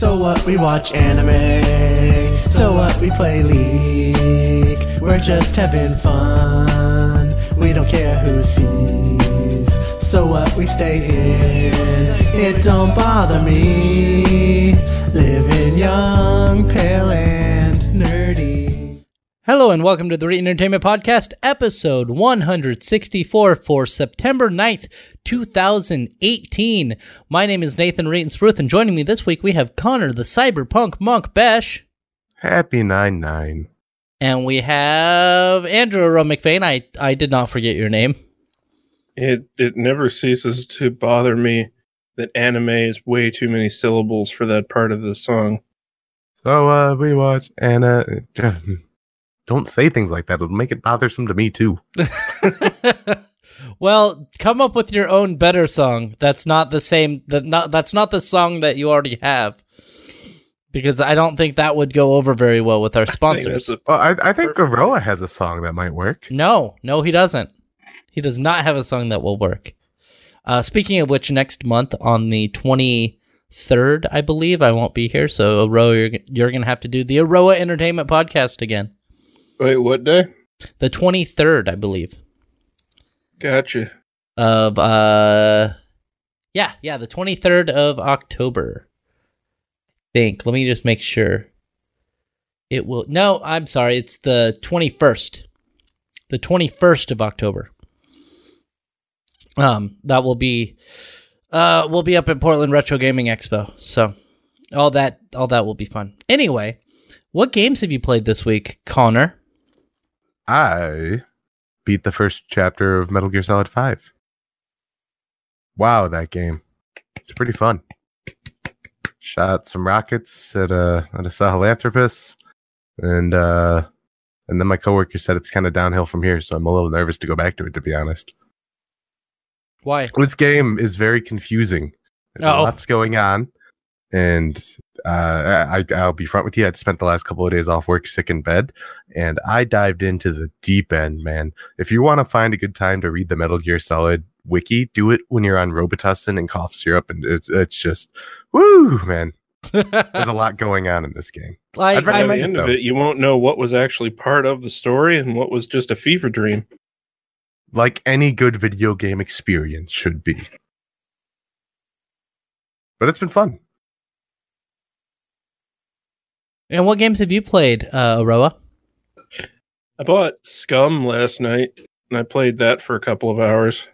So what? We watch anime. So what? We play League. We're just having fun. We don't care who sees. So what? We stay in. It don't bother me. Living young, pale. Hello and welcome to the Re Entertainment Podcast, episode 164 for September 9th, 2018. My name is Nathan Ratensbruth, and joining me this week we have Connor, the cyberpunk monk Besh, Happy 9 9. and we have Andrew Rowe McVeigh. I, I did not forget your name. It it never ceases to bother me that anime is way too many syllables for that part of the song. So, uh, we watch Anna. Don't say things like that. It'll make it bothersome to me, too. well, come up with your own better song. That's not the same. That not that's not the song that you already have. Because I don't think that would go over very well with our I think sponsors. Well, I, I think Garoa has a song that might work. No, no, he doesn't. He does not have a song that will work. Uh, speaking of which, next month on the 23rd, I believe, I won't be here. So, Aroah, you're, you're going to have to do the Aroah Entertainment Podcast again. Wait, what day? The 23rd, I believe. Gotcha. Of, uh, yeah, yeah, the 23rd of October. I think. Let me just make sure. It will, no, I'm sorry. It's the 21st. The 21st of October. Um, that will be, uh, we'll be up at Portland Retro Gaming Expo. So, all that, all that will be fun. Anyway, what games have you played this week, Connor? I beat the first chapter of Metal Gear Solid 5. Wow, that game. It's pretty fun. Shot some rockets at a at a Sahelanthropus, and uh and then my coworker said it's kind of downhill from here, so I'm a little nervous to go back to it to be honest. Why? This game is very confusing. There's Oh. lots going on, and uh, I, I'll be front with you. I'd spent the last couple of days off work, sick in bed, and I dived into the deep end, man. If you want to find a good time to read the Metal Gear Solid wiki, do it when you're on Robitussin and cough syrup, and it's it's just woo, man. There's a lot going on in this game. I, I'd By recommend I, the it, end of it, you won't know what was actually part of the story and what was just a fever dream. Like any good video game experience should be. But it's been fun. And what games have you played, uh, Aroah? I bought Scum last night and I played that for a couple of hours.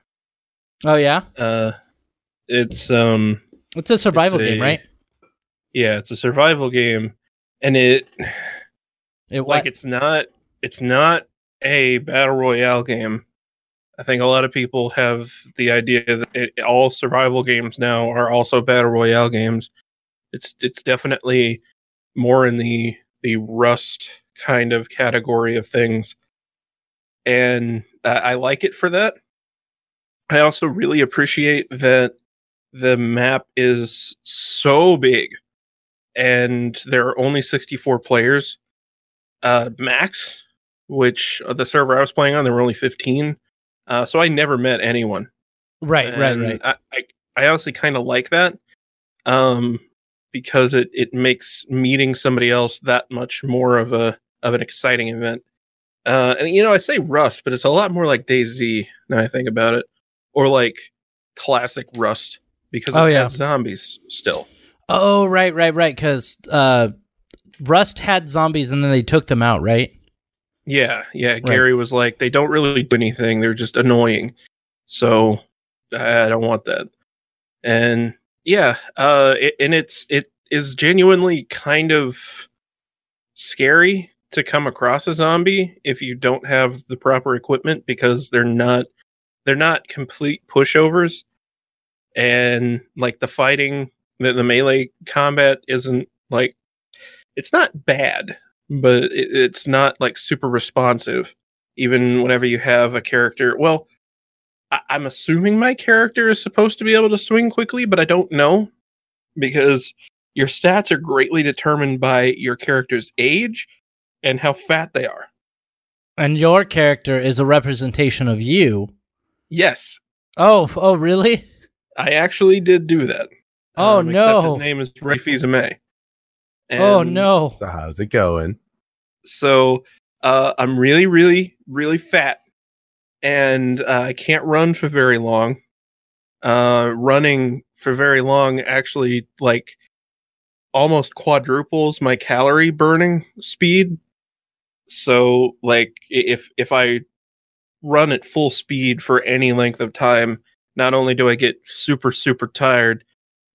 Oh yeah, Uh, it's um it's a survival It's a- game, right? yeah, it's a survival game, and it It like it's not it's not a battle royale game. I think a lot of people have the idea that it, all survival games now are also battle royale games. It's it's definitely more in the the Rust kind of category of things, and I, I like it for that. I also really appreciate that the map is so big, and there are only sixty four players uh, max, which uh, the server I was playing on, there were only 15. Uh, so I never met anyone. right, right, right. I, I, I honestly kind of like that um, because it, it makes meeting somebody else that much more of a of an exciting event. Uh, and you know, I say Rust, but it's a lot more like DayZ now I think about it, or like classic Rust because it Oh, yeah. has zombies still. Oh, right, right, right. Because uh, Rust had zombies, and then they took them out, right? Yeah, yeah. Gary was like, they don't really do anything. They're just annoying. So I don't want that. And yeah, uh, it, and it's it is genuinely kind of scary to come across a zombie if you don't have the proper equipment because they're not they're not complete pushovers. And like the fighting the, the melee combat isn't like it's not bad but it, it's not like super responsive even whenever you have a character well I, i'm assuming my character is supposed to be able to swing quickly but i don't know because your stats are greatly determined by your character's age and how fat they are And your character is a representation of you. yes Oh, oh, really? i actually did do that Oh, Um, no. his name is ray fizame oh no. So how's it going? So uh, I'm really, really, really fat, and uh, I can't run for very long. Uh, running for very long actually like almost quadruples my calorie burning speed. So like if if I run at full speed for any length of time, not only do I get super super tired,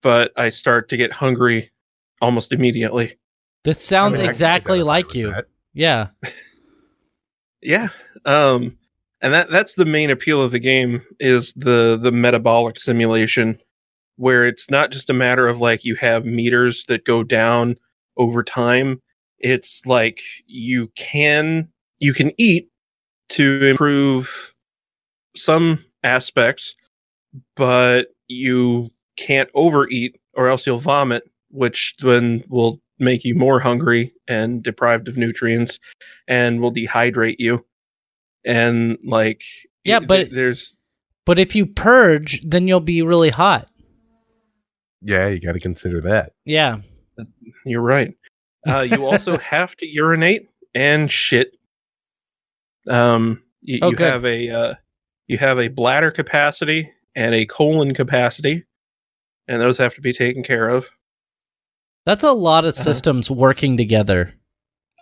but I start to get hungry almost immediately. This sounds I mean, exactly like you. that. Yeah. Yeah. Um and that that's the main appeal of the game is the the metabolic simulation where it's not just a matter of like you have meters that go down over time. It's like you can you can eat to improve some aspects, but you can't overeat or else you'll vomit, which then will make you more hungry and deprived of nutrients and will dehydrate you. And like Yeah, th- but- there's But if you purge, then you'll be really hot. Yeah, you got to consider that. Yeah. you're right. Uh, you also have to urinate and shit. Um, you, Oh, you have a uh, you have a bladder capacity and a colon capacity, and those have to be taken care of. That's a lot of Uh-huh. systems working together.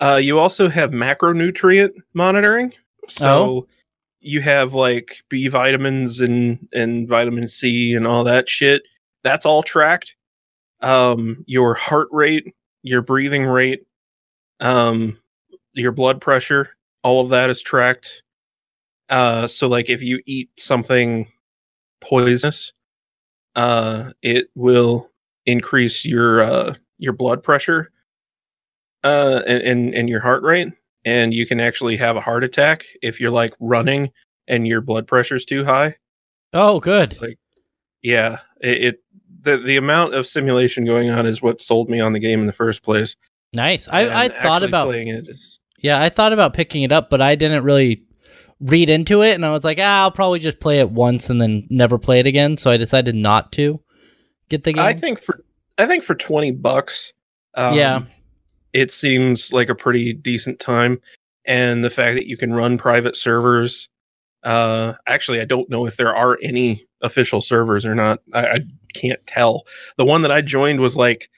Uh, you also have macronutrient monitoring. So Oh. you have like B vitamins and and vitamin C and all that shit. That's all tracked. Um, your heart rate, your breathing rate, um, your blood pressure, all of that is tracked. Uh, so like if you eat something poisonous, uh, it will increase your uh your blood pressure uh and, and and your heart rate and you can actually have a heart attack if you're like running and your blood pressure's too high Oh, good. Like, yeah it, it the the amount of simulation going on is what sold me on the game in the first place Nice. I, And I thought about playing it is yeah, I thought about picking it up, but I didn't really read into it, and I was like, ah, I'll probably just play it once and then never play it again. So I decided not to get the game. i think for i think for 20 bucks um, Yeah. It seems like a pretty decent time and the fact that you can run private servers uh actually i don't know if there are any official servers or not i, I can't tell the one that i joined was like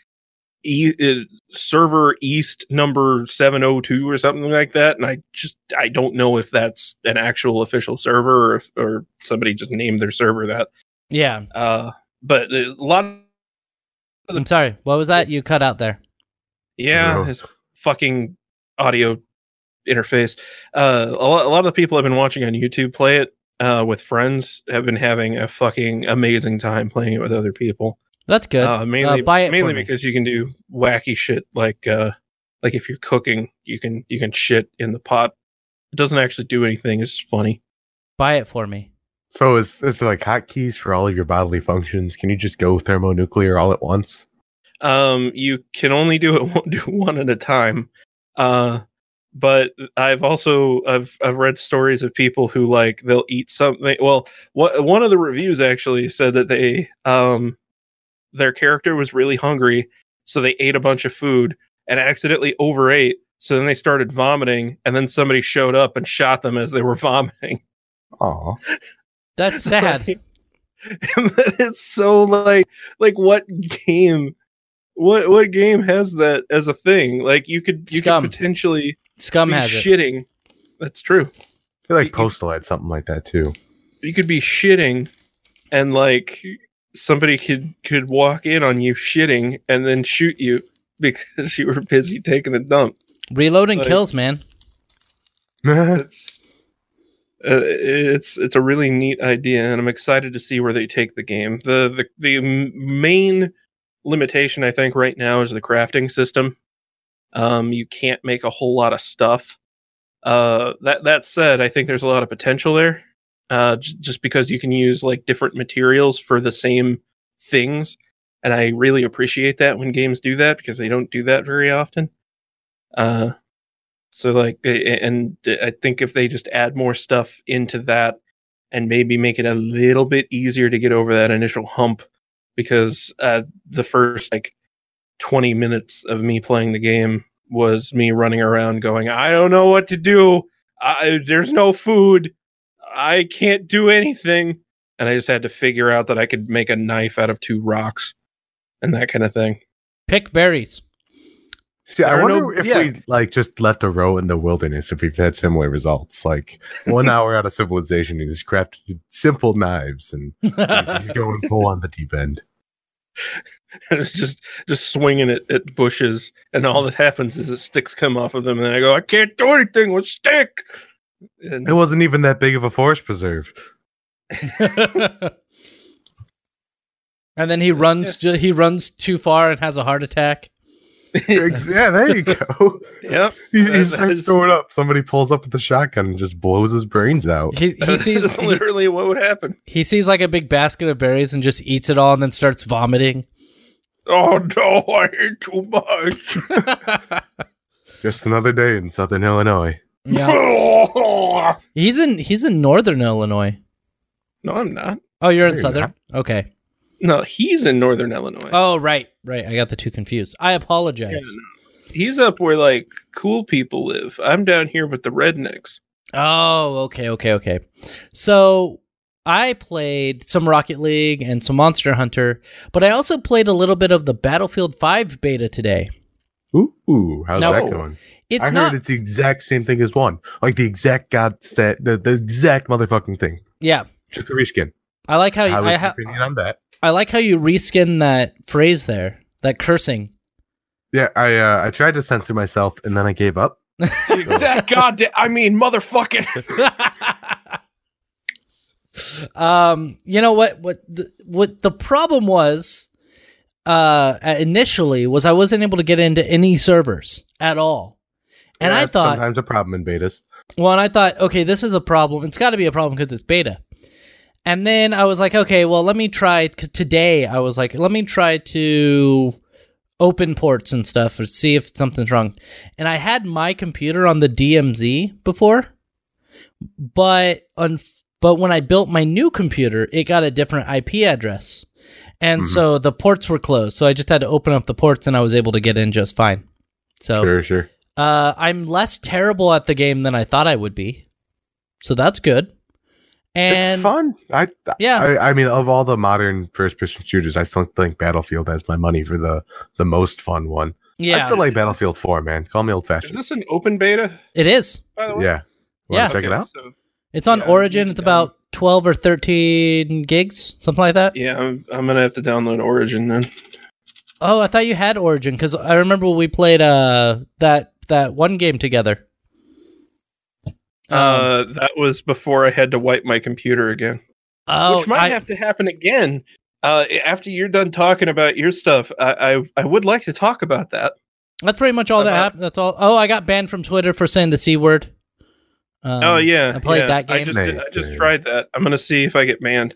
e- uh, server east number 702 or something like that and i just i don't know if that's an actual official server or if or somebody just named their server that yeah. uh but a lot of I'm sorry. What was that? You cut out there. Yeah, Bro. his fucking audio interface. Uh, a lot, a lot of the people I've been watching on YouTube play it uh, with friends have been having a fucking amazing time playing it with other people. That's good. Uh, mainly, buy it for mainly me. because you can do wacky shit like uh, like if you're cooking, you can you can shit in the pot. It doesn't actually do anything. It's just funny. Buy it for me. So is is there like hotkeys for all of your bodily functions? Can you just go thermonuclear all at once? Um you can only do it one, do one at a time. Uh but i've also i've i've read stories of people who like they'll eat something well what one of the reviews actually said that they um their character was really hungry so they ate a bunch of food and accidentally overate so then they started vomiting and then somebody showed up and shot them as they were vomiting. Oh, That's sad. Like, and that it's so like like what game what what game has that as a thing like you could you Scum. could potentially Scum be has it. shitting that's true I feel like You- Postal had something like that too. you could be shitting and like somebody could could walk in on you shitting and then shoot you because you were busy taking a dump Reloading Like- kills, man. it's uh, it's it's a really neat idea and i'm excited to see where they take the game the the, the m- main limitation i think right now is the crafting system. Um you can't make a whole lot of stuff. Uh that that said i think there's a lot of potential there uh j- just because you can use like different materials for the same things and i really appreciate that when games do that because they don't do that very often. Uh so like, and I think if they just add more stuff into that and maybe make it a little bit easier to get over that initial hump, because uh, the first like 20 minutes of me playing the game was me running around going, I don't know what to do. I, there's no food. I can't do anything. And I just had to figure out that I could make a knife out of two rocks and that kind of thing. Pick berries. See, I There wonder no- if yeah. we like just left a row in the wilderness if we've had similar results. Like one hour out of civilization, he just crafted simple knives and he's, he's going full on the deep end. And it's just just swinging it at bushes, and all that happens is that sticks come off of them, and I go, I can't do anything with stick. And It wasn't even that big of a forest preserve. and then he runs. ju- He runs too far and has a heart attack. Yeah, there you go. yep, He, he That- that starts is- throwing up. Somebody pulls up with the shotgun and just blows his brains out. He he sees that's he, literally what would happen. he sees like a big basket of berries and just eats it all and then starts vomiting. Oh no, I ate too much. Just another day in Southern Illinois. yeah, he's in he's in northern Illinois. no, I'm not. Oh, you're in you're southern. not. Okay. No, he's in northern Illinois. Oh, right, right. I got the two confused. I apologize. Yeah, no. He's up where like cool people live. I'm down here with the rednecks. Oh, okay, okay, okay. So I played some Rocket League and some Monster Hunter, but I also played a little bit of the Battlefield 5 beta today. Ooh, ooh how's No. that going? It's I not heard it's the exact same thing as one. Like the exact god stat, the, the exact motherfucking thing. Yeah. Just a reskin. I like how you, I, is ha- opinion on that? I like how you reskin that phrase there, that cursing. Yeah, I uh, I tried to censor myself and then I gave up. exact goddamn. I mean, motherfucking. um, you know what? What the, what the problem was, uh, initially was I wasn't able to get into any servers at all, and I thought, sometimes a problem in betas. well, and I thought, okay, this is a problem. It's got to be a problem because it's beta. And then I was like, okay, well, let me try today. I was like, let me try to open ports and stuff or see if something's wrong. And I had my computer on the DMZ before, but on but when I built my new computer, it got a different IP address. And Mhm. so the ports were closed. So I just had to open up the ports and I was able to get in just fine. So Sure, sure. uh, I'm less terrible at the game than I thought I would be, so that's good. And it's fun. I yeah, I, I mean, of all the modern first-person shooters, I still think Battlefield has my money for the the most fun one. Yeah, I yeah, still like Battlefield 4, man. Call me old-fashioned. Is this an open beta? it is. By the way. Yeah. Yeah. Want to check it out? So, It's on Yeah, Origin. It's about twelve or thirteen gigs, something like that. yeah, I'm, I'm gonna have to download Origin then. Oh, I thought you had Origin because I remember we played uh that that one game together. Um, uh, that was before I had to wipe my computer again, oh, which might I- have to happen again. Uh, after you're done talking about your stuff, I, I I would like to talk about that. that's pretty much all that happened. That's all. Oh, I got banned from Twitter for saying the c word. Um, oh yeah, I played yeah. that I game. just did- I just tried that. I'm gonna see if I get banned.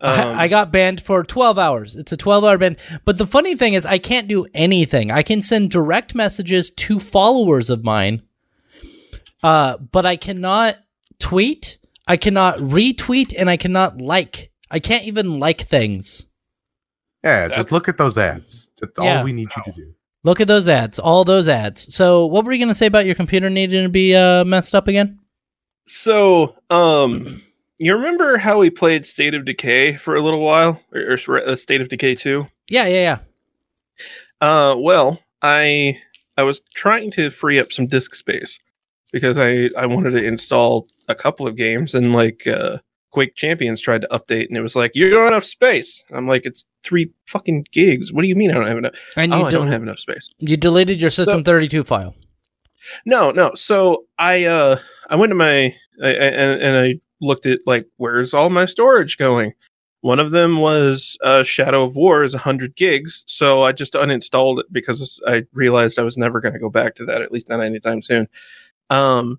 Um, I, I got banned for 12 hours. It's a 12 hour ban. But the funny thing is, I can't do anything. I can send direct messages to followers of mine, uh, but I cannot tweet, I cannot retweet, and I cannot like. I can't even like things. Yeah, That's- just look at those ads. That's Yeah. all we need you to do. Look at those ads, all those ads. So, what were you going to say about your computer needing to be uh, messed up again? So, um, you remember how we played State of Decay for a little while, or, or uh, State of Decay Two? Yeah, yeah, yeah. Uh, well, I I was trying to free up some disk space because I I wanted to install a couple of games, and like uh, Quake Champions tried to update, and it was like you don't have enough space. I'm like, it's three fucking gigs. What do you mean I don't have enough? And oh, you, I del- don't have enough space. you deleted your System 32 file. No, no. So I uh I went to my I, I, and and I looked at like where's all my storage going. One of them was uh, Shadow of War is 100 gigs, so I just uninstalled it because I realized I was never going to go back to that, at least not anytime soon. Um,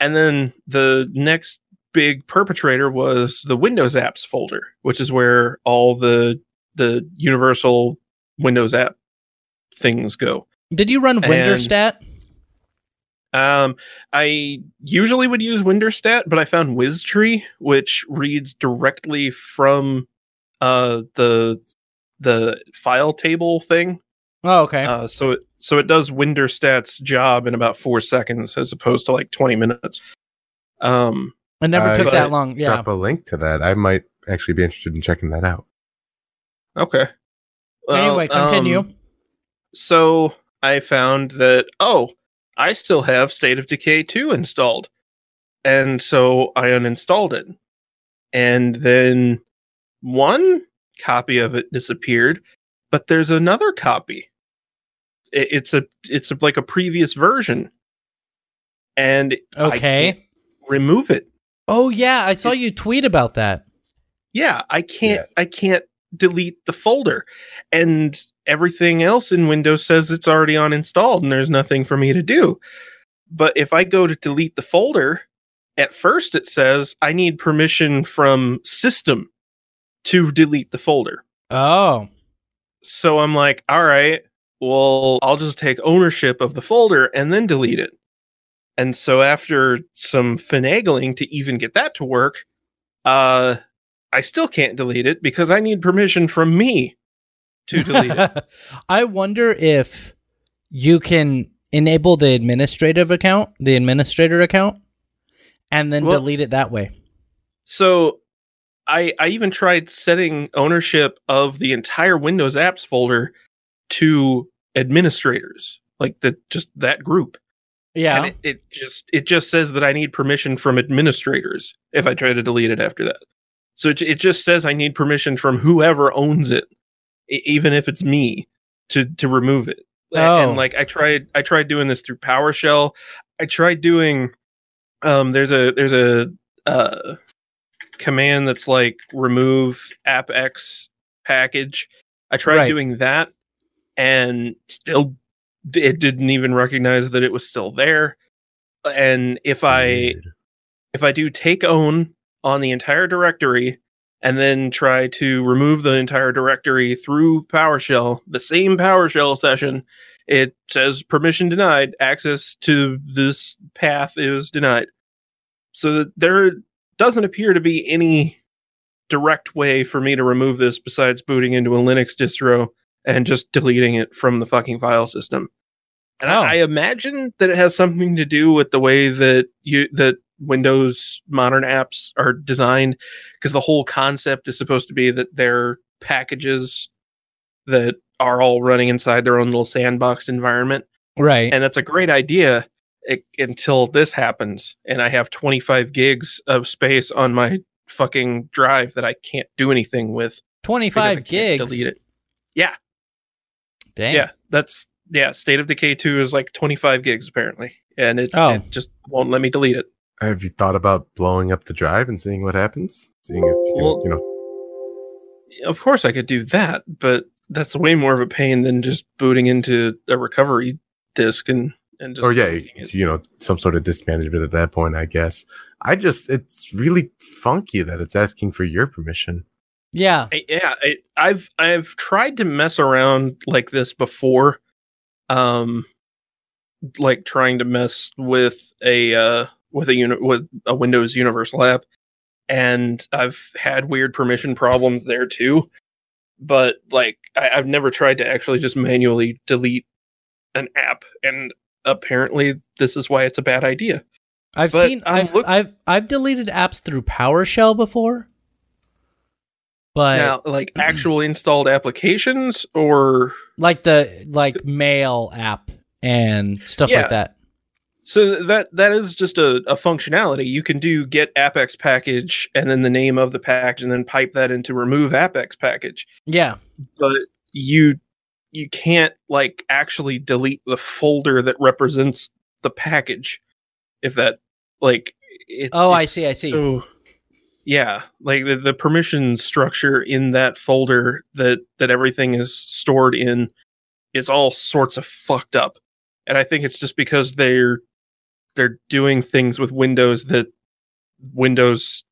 and then the next big perpetrator was the Windows apps folder, which is where all the the universal Windows app things go. Did you run WinDirStat? Um, I usually would use WinDirStat, but I found WizTree, which reads directly from uh the the file table thing Oh, okay. Uh, so it so it does WinDirStat's job in about four seconds as opposed to like twenty minutes. Um, it never uh, took but that long. Yeah. Drop a link to that. I might actually be interested in checking that out. okay. Well, anyway, continue. um, so I found that oh, I still have State of Decay 2 installed. And so I uninstalled it. And then one copy of it disappeared, but there's another copy. It, it's a it's a, like a previous version. And I okay. can't remove it. Oh yeah, I saw you tweet about that. yeah i can't i can't delete the folder and everything else in windows says it's already uninstalled and there's nothing for me to do but if i go to delete the folder at first it says i need permission from system to delete the folder Oh. So i'm like all right well i'll just take ownership of the folder and then delete it and so after some finagling to even get that to work uh i still can't delete it because i need permission from me to delete it I wonder if you can enable the administrative account, the administrator account, and then Well- delete it that way. so i i even tried setting ownership of the entire windows apps folder to administrators like the just that group Yeah. and it, it just it just says that I need permission from administrators if I try to delete it after that. So it, it just says I need permission from whoever owns it, even if it's me, to to remove it. Oh. And like I tried I tried doing this through PowerShell. I tried doing um there's a there's a uh command that's like remove appx package. I tried Right. doing that and still it didn't even recognize that it was still there. And if I if I do take own on the entire directory and then try to remove the entire directory through PowerShell, the same PowerShell session, it says permission denied, access to this path is denied. So there doesn't appear to be any direct way for me to remove this besides booting into a Linux distro and just deleting it from the fucking file system. And Oh. I, I imagine that it has something to do with the way that you that Windows modern apps are designed, because the whole concept is supposed to be that they're packages that are all running inside their own little sandbox environment, right. and that's a great idea it, until this happens, and I have 25 gigs of space on my fucking drive that I can't do anything with. 25 gigs. Delete it. Yeah. Dang. Yeah, that's yeah. State of Decay 2 is like 25 gigs apparently, and it, Oh. it just won't let me delete it. Have you thought about blowing up the drive and seeing what happens? Seeing if you can, Well- you know, Of course, I could do that, but that's way more of a pain than just booting into a recovery disk and and just or yeah, it. you know, some sort of disk management at that point, I guess. I just, it's really funky that it's asking for your permission. Yeah. I- yeah, I, I've I've tried to mess around like this before, um, like trying to mess with a uh with a unit with a Windows Universal app, and I've had weird permission problems there too. But like, I, I've never tried to actually just manually delete an app, and apparently this is why it's a bad idea. I've But seen I've, look- I've I've deleted apps through PowerShell before. But now, like actual installed applications, or like the like mail app and stuff Yeah. like that. So that that is just a, a functionality. You can do get appx package and then the name of the package and then pipe that into remove appx package. Yeah. But you you can't like actually delete the folder that represents the package. If that like it, Oh, I see, I see. So yeah, like the, the permission structure in that folder that that everything is stored in is all sorts of fucked up. And I think it's just because they're they're doing things with Windows that Windows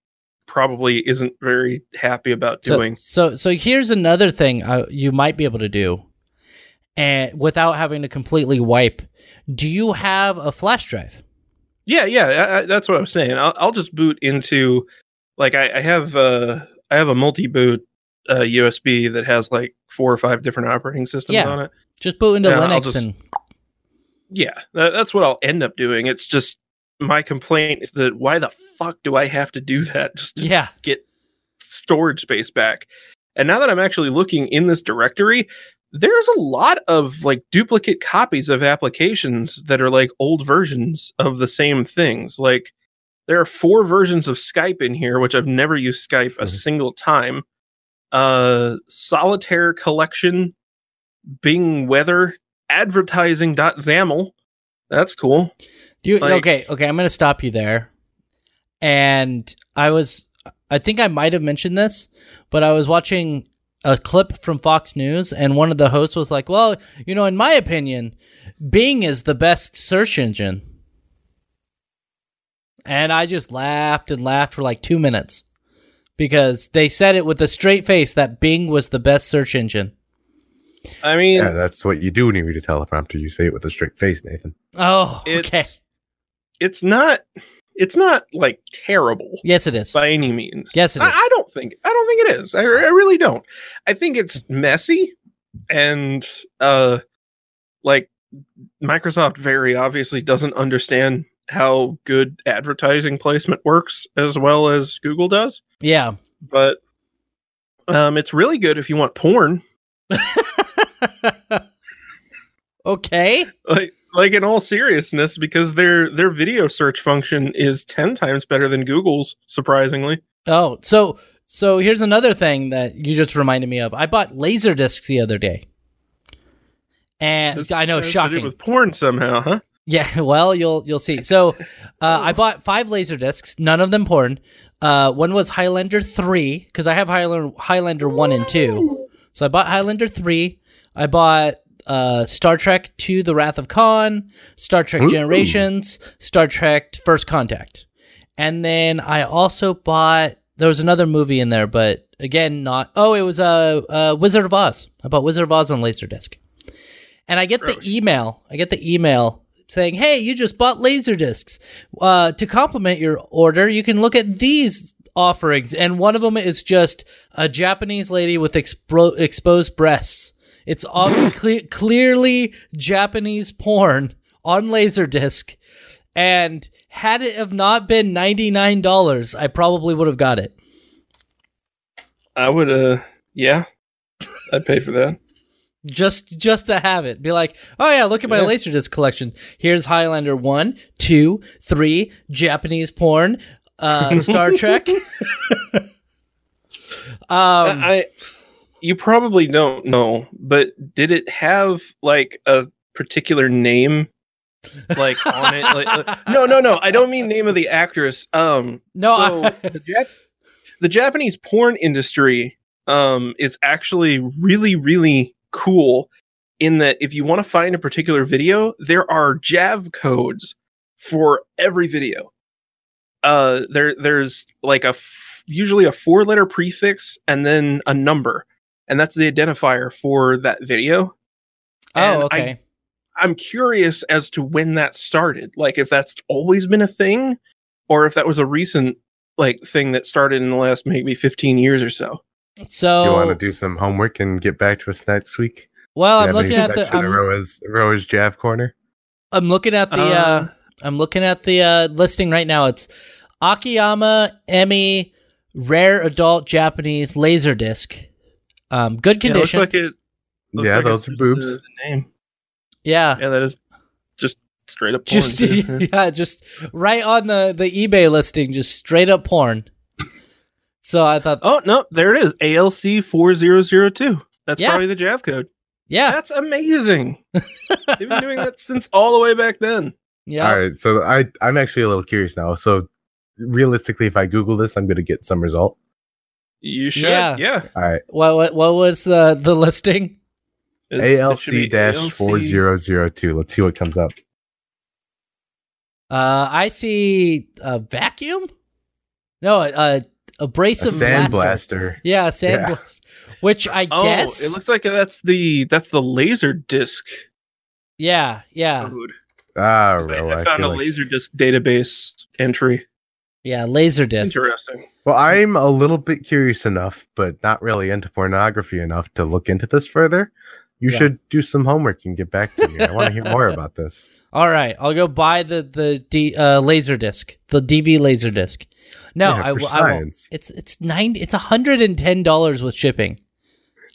probably isn't very happy about So doing. so so here's another thing uh, you might be able to do, and without having to completely wipe. Do you have a flash drive? Yeah, yeah, I, I, that's what I'm saying. I'll, I'll just boot into like I, I have uh I have a multi boot uh, USB that has like four or five different operating systems Yeah. on it. Just boot into I'll Linux just- and Yeah, that, that's what I'll end up doing. It's just my complaint is that why the fuck do I have to do that just to yeah. get storage space back? And now that I'm actually looking in this directory, there's a lot of like duplicate copies of applications that are like old versions of the same things. Like there are four versions of Skype in here, which I've never used Skype a Mhm. single time. Uh solitaire collection, Bing weather, advertising.xaml. That's cool. Do you, Like- okay, okay, I'm going to stop you there. And I was I think I might have mentioned this, but I was watching a clip from Fox News and one of the hosts was like, "Well, you know, in my opinion, Bing is the best search engine." And I just laughed and laughed for like 2 minutes because they said it with a straight face that Bing was the best search engine. I mean, Yeah, that's what you do when you read a teleprompter. You say it with a straight face, Nathan. Oh, it's okay. it's not it's not like terrible Yes, it is. by any means. Yes, it I, is. I don't think I don't think it is. I, I really don't. I think it's messy and uh like Microsoft very obviously doesn't understand how good advertising placement works as well as Google does. Yeah. But um it's really good if you want porn. okay. Like like in all seriousness because their their video search function is 10 times better than Google's surprisingly. Oh, so so here's another thing that you just reminded me of. I bought laser discs the other day. And This I know, has to do shocking. with porn somehow, huh? Yeah, well, you'll you'll see. So, uh, I bought five laser discs, none of them porn. Uh, one was Highlander three because I have Highlander Highlander one and two. So I bought Highlander three. I bought uh, Star Trek to The Wrath of Khan, Star Trek Ooh. Generations, Star Trek First Contact, and then I also bought. There was another movie in there, but again, not. Oh, it was a uh, uh, Wizard of Oz. I bought Wizard of Oz on Laserdisc, and I get Gross. the email. I get the email saying, "Hey, you just bought Laserdiscs. Uh, to complement your order, you can look at these offerings." And one of them is just a Japanese lady with expro- exposed breasts. It's all cle- clearly Japanese porn on laserdisc, and had it have not been ninety nine dollars, I probably would have got it. I would uh yeah. I'd pay for that. just just to have it be like oh yeah look at my Yeah. laserdisc collection here's highlander one two three japanese porn uh star trek um I you probably don't know, but did it have like a particular name like on it? Like, uh, no, no, no. I don't mean name of the actress. Um no so I, the, Jap- the Japanese porn industry um, is actually really, really cool in that if you want to find a particular video, there are Jav codes for every video. Uh, there, there's like a f- usually a four letter prefix and then a number, and that's the identifier for that video. And oh I okay I'm curious as to when that started. Like if that's always been a thing or if that was a recent like thing that started in the last maybe 15 years or so. so Do you want to do some homework and get back to us next week? well i'm looking at the I'm, Roa's, Roa's Jav Corner. I'm looking at the uh, Uh, i'm looking at the uh listing right now it's akiyama emmy rare adult japanese laserdisc um good Yeah, it looks condition like it looks Yeah, like those are boobs. The, the name. yeah Yeah, that is just straight up porn, just too. yeah, just right on the the eBay listing, just straight up porn. So I thought, Oh, no, there it is. ALC 4002. That's Yeah. probably the Jav code. yeah, That's amazing. They've been doing that since all the way back then. yeah. All right, so I I'm actually a little curious now. So realistically, if I Google this, I'm going to get some result. You should. Yeah. Yeah. All right, What what what was the the listing? It's- ALC dash four zero zero two. Let's see what comes up. Uh, I see a vacuum. No, a a A abrasive sand blaster. blaster. Yeah, a sand Yeah. blaster. Which I Oh, guess. it looks like that's the that's the laser disc yeah, yeah, code. Ah, I, Ro, I I found a like. laser disc database entry. Yeah. Laser disc. Interesting. Well, I'm a little bit curious enough, but not really into pornography enough to look into this further. You Yeah. should do some homework and get back to me. I want to hear more about this. All right, I'll go buy the the D, uh, laser disc, the DV laser disc. No, Yeah, I, for w- I won't. It's it's ninety. It's hundred and ten dollars with shipping.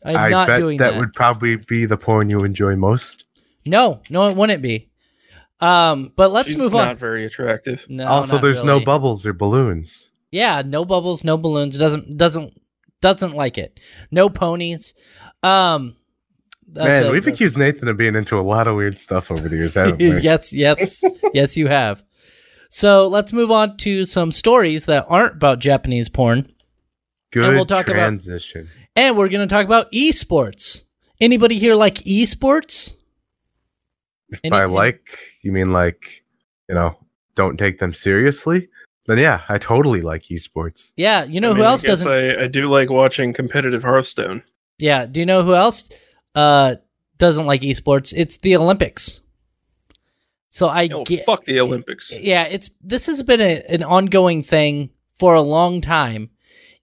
I'm I not bet doing that, that. would probably be the porn you enjoy most. No, no, it wouldn't be. Um, but let's She's move on. It's not very attractive. No, also, not there's no bubbles or balloons. Yeah, no bubbles, no balloons. Doesn't doesn't doesn't like it. No ponies. Um, that's Man, a- we've accused Nathan of being into a lot of weird stuff over the years, haven't we? yes, yes, yes, you have. So let's move on to some stories that aren't about Japanese porn, Good and we'll talk about- transition. and we're going to talk about esports. Anybody here like esports? Any- By like, you mean like, you know, don't take them seriously? Then yeah, I totally like esports. Yeah, you know I who mean, I else guess doesn't? I, I do like watching competitive Hearthstone. Yeah, do you know who else uh doesn't like esports? It's the Olympics. So I Oh, get fuck the Olympics. yeah, it's this has been a, an ongoing thing for a long time.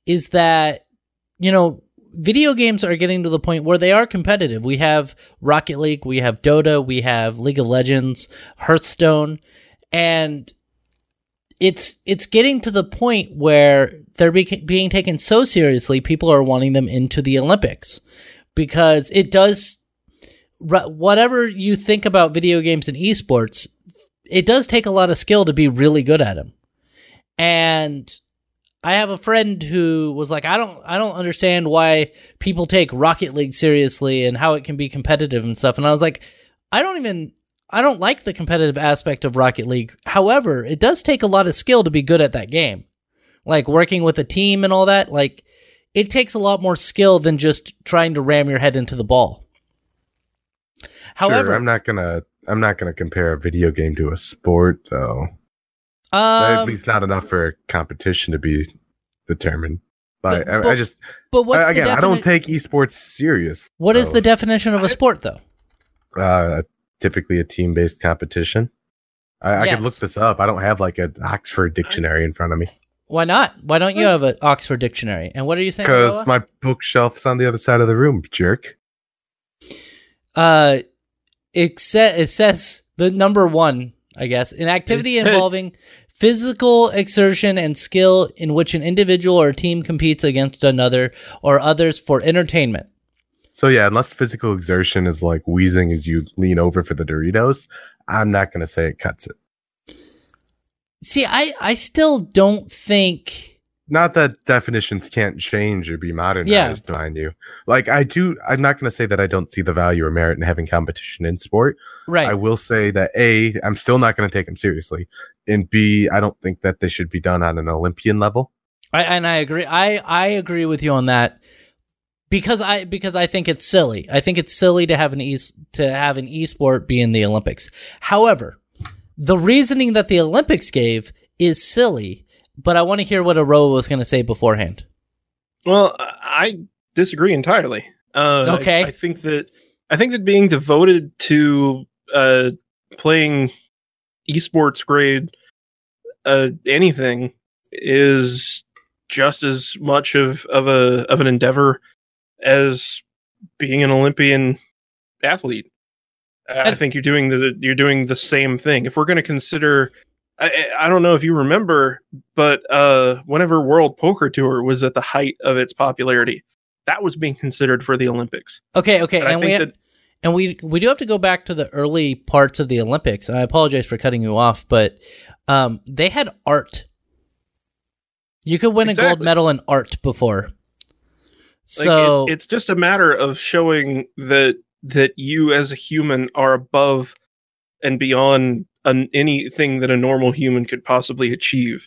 Is that you know video games are getting to the point where they are competitive. We have Rocket League, we have Dota, we have League of Legends, Hearthstone, and it's it's getting to the point where they're be- being taken so seriously. People are wanting them into the Olympics because it does whatever you think about video games and esports it does take a lot of skill to be really good at them. And I have a friend who was like, I don't, I don't understand why people take Rocket League seriously and how it can be competitive and stuff. And I was like, I don't even, I don't like the competitive aspect of Rocket League. However, it does take a lot of skill to be good at that game, like working with a team and all that. Like, it takes a lot more skill than just trying to ram your head into the ball. However, sure, I'm not gonna I'm not gonna compare a video game to a sport though. At um, least not enough for a competition to be determined. Like But- I, I just but what's I, the again, I don't take esports serious. What is though. the definition of a sport, though? uh, typically a team based competition? I, I could look this up. I don't have like an Oxford dictionary in front of me Why not? Why don't you have an Oxford dictionary? And what are you saying? because Lola? my bookshelf's on the other side of the room. Jerk. uh, it, sa- it says the number one, I guess, an activity involving physical exertion and skill in which an individual or team competes against another or others for entertainment. So yeah, unless physical exertion is like wheezing as you lean over for the Doritos, I'm not gonna say it cuts it. See, I, I still don't think. Not that definitions can't change or be modernized, mind you. Like I do, I'm not going to say that I don't see the value or merit in having competition in sport. Right. I will say that a, I'm still not going to take them seriously, and b, I don't think that they should be done on an Olympian level. I, and I agree. I, I agree with you on that because I because I think it's silly. I think it's silly to have an e to have an esport be in the Olympics. However, the reasoning that the Olympics gave is silly. But I want to hear what Aroah was going to say beforehand. Well, I I disagree entirely. Uh, Okay. I, think that I think that being devoted to uh, playing esports grade uh, anything is just as much of, of a of an endeavor as being an Olympian athlete. I, I think you're doing the you're doing the same thing. If we're going to consider, I, I don't know if you remember, but uh, whenever World Poker Tour was at the height of its popularity, that was being considered for the Olympics. Okay, okay, And and we have, that and we we do have to go back to the early parts of the Olympics. I apologize for cutting you off, but um, they had art. You could win a gold medal in art before. like, So it's, it's just a matter of showing that that you as a human are above and beyond an, anything that a normal human could possibly achieve.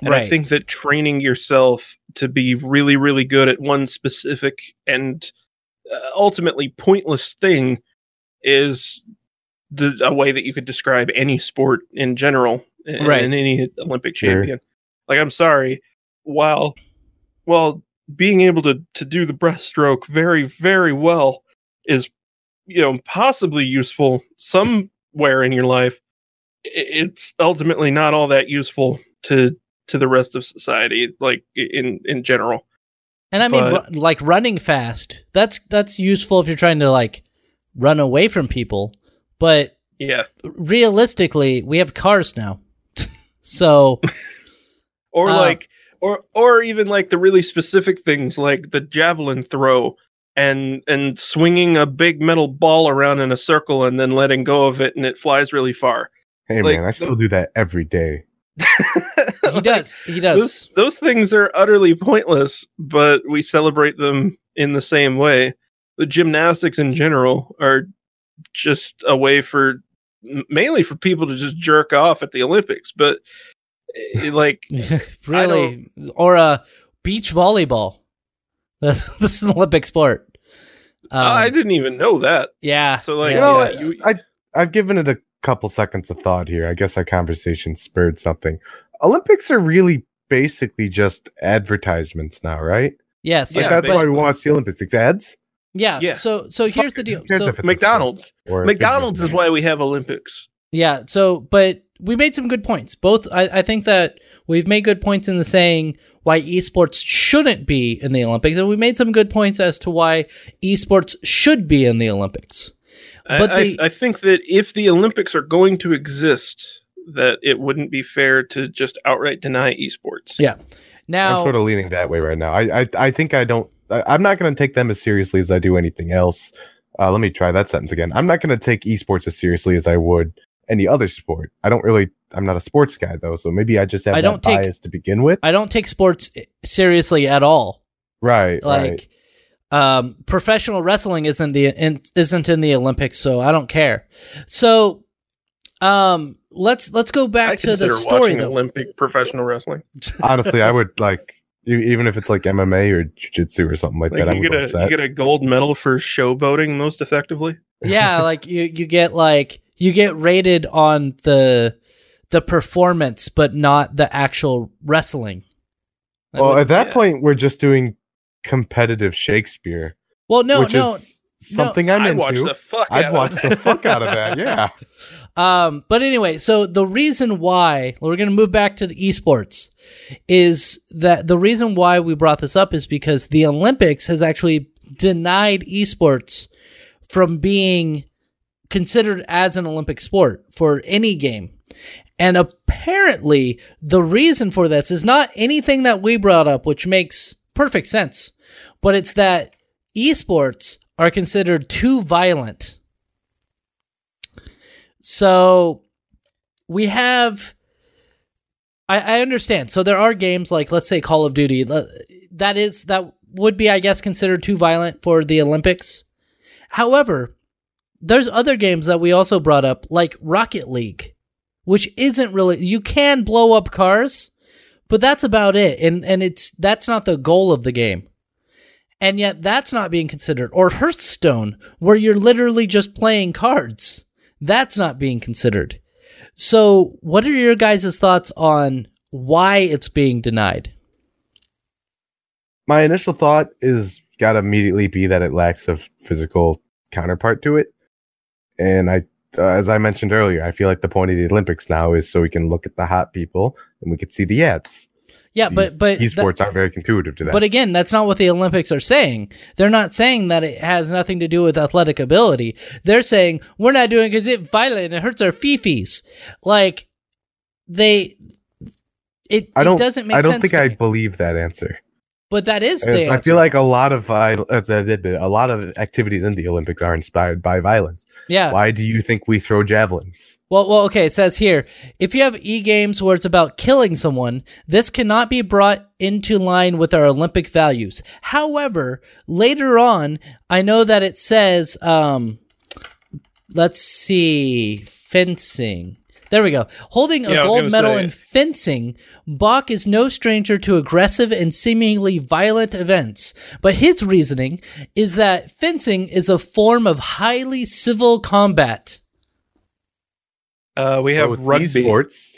And I think that training yourself to be really, really good at one specific and uh, ultimately pointless thing is the a way that you could describe any sport in general and, Right. and any Olympic Sure. champion. Like I'm sorry, while while being able to to do the breaststroke very, very well is you know possibly useful somewhere in your life, i- it's ultimately not all that useful to to the rest of society, like in in general. And I mean, But- like running fast. That's that's useful if you're trying to like run away from people, but Yeah. realistically, we have cars now. so Or Uh, like or or even like the really specific things like the javelin throw and and swinging a big metal ball around in a circle and then letting go of it and it flies really far. Hey Like, man, I still do that every day. he Like, does. He does. Those, those things are utterly pointless, but we celebrate them in the same way. The gymnastics in general are just a way for mainly for people to just jerk off at the Olympics, but eh, like really, or uh, beach volleyball. That's this is an Olympic sport. Um, I didn't even know that. yeah. So like, you know, yeah. yeah, you- I I've given it a couple seconds of thought here. I guess our conversation spurred something. Olympics are really basically just advertisements now, right? yes, Like yes, that's but- why we watch the Olympics. It's ads. yeah, Yeah. So so here's the deal. So, if it's a McDonald's. or McDonald's is why we have Olympics. Yeah. So, but we made some good points. Both, I, I think that we've made good points in the saying why esports shouldn't be in the Olympics, and we made some good points as to why esports should be in the Olympics. I- But I, the- I think that if the Olympics are going to exist, that it wouldn't be fair to just outright deny esports. Yeah. Now, I'm sort of leaning that way right now. I I, I think I don't. I, I'm not going to take them as seriously as I do anything else. Uh, let me try that sentence again. I'm not going to take esports as seriously as I would any other sport. I don't really. I'm not a sports guy though, so maybe I just have I don't take- bias to begin with. I don't take sports seriously at all. right. right. Like, um, professional wrestling isn't the in, isn't in the Olympics, so I don't care. So, um, let's let's go I back to the story though. Olympic professional wrestling. Honestly, I would like e- even if it's like MMA or jiu-jitsu or something like, Like that. I you would get a watch you get a gold medal for showboating most effectively. yeah like you you get like you get rated on the the performance but not the actual wrestling I well, would- at that yeah. point, we're just doing competitive Shakespeare, well no which no is something I'm I'd into. watch the fuck I'd out watch of the fuck out of that. Yeah. um but anyway so the reason why we're going to move back to the esports is that the reason why we brought this up is because the olympics has actually denied esports from being considered as an olympic sport for any game And apparently, the reason for this is not anything that we brought up, which makes perfect sense, but it's that esports are considered too violent. So we have. I, I understand. So there are games like, let's say, Call of Duty. That is that would be, I guess, considered too violent for the Olympics. However, there's other games that we also brought up, like Rocket League, which isn't really you can blow up cars, but that's about it. And and it's that's not the goal of the game. And yet that's not being considered. Or Hearthstone, where you're literally just playing cards. That's not being considered. So, what are your guys' thoughts on why it's being denied? My initial thought is got to immediately be that it lacks a physical counterpart to it. And I, uh, as I mentioned earlier, I feel like the point of the Olympics now is so we can look at the hot people and we can see the ads. Yeah, These- but but esports aren't very intuitive to that. But again, that's not what the Olympics are saying. They're not saying that it has nothing to do with athletic ability. They're saying we're not doing it because it's violent and it hurts our fifis. Like they, it, I don't. it doesn't make I don't think I me. believe that answer. but that is the. I feel like a lot of uh, a lot of activities in the Olympics are inspired by violence. yeah. Why do you think we throw javelins? Well, well, okay. It says here, if you have e games where it's about killing someone, this cannot be brought into line with our Olympic values. However, later on, I know that it says, um, let's see, fencing. There we go. Holding a Yeah, gold medal say- in fencing, Bach is no stranger to aggressive and seemingly violent events. But his reasoning is that fencing is a form of highly civil combat. Uh, we So have with rugby. esports.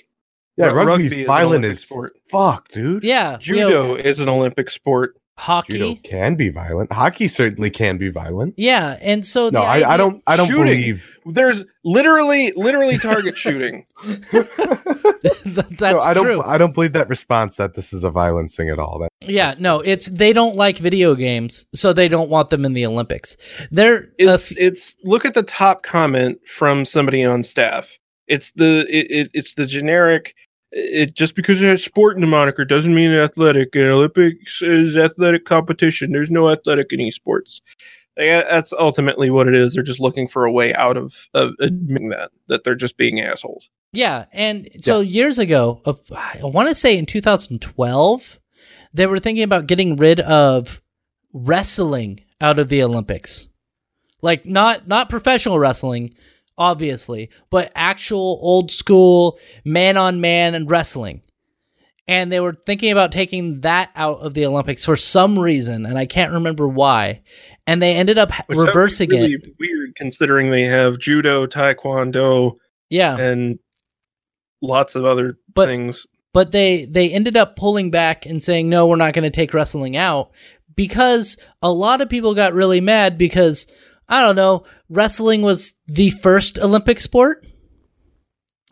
Yeah, Ru- rugby's rugby is violent Olympic as sport. fuck, dude. Yeah, we have- Judo is an Olympic sport. hockey. Judo can be violent. Hockey certainly can be violent. Yeah, and so No, the I, I don't. I don't Shooting. believe. There's literally, literally target shooting. That's no, I don't. true. I don't believe that response that this is a violence thing at all. That Yeah, no, it's they don't like video games, so they don't want them in the Olympics. They're It's f- it's look at the top comment from somebody on staff. It's the it, it it's the generic. It just because it has sport in the moniker doesn't mean athletic. And Olympics is athletic competition. There's no athletic in esports. Like, uh, that's ultimately what it is. They're just looking for a way out of, of admitting that that they're just being assholes. yeah, and so years ago, of I want to say in 2012, they were thinking about getting rid of wrestling out of the Olympics, like not not professional wrestling, obviously, but actual old school man on man and wrestling. And they were thinking about taking that out of the Olympics for some reason, and I can't remember why. And they ended up Which that would be reversing really it. Weird considering they have judo, taekwondo, Yeah. and lots of other But- things. but they they ended up pulling back and saying no we're not going to take wrestling out because a lot of people got really mad because i don't know wrestling was the first olympic sport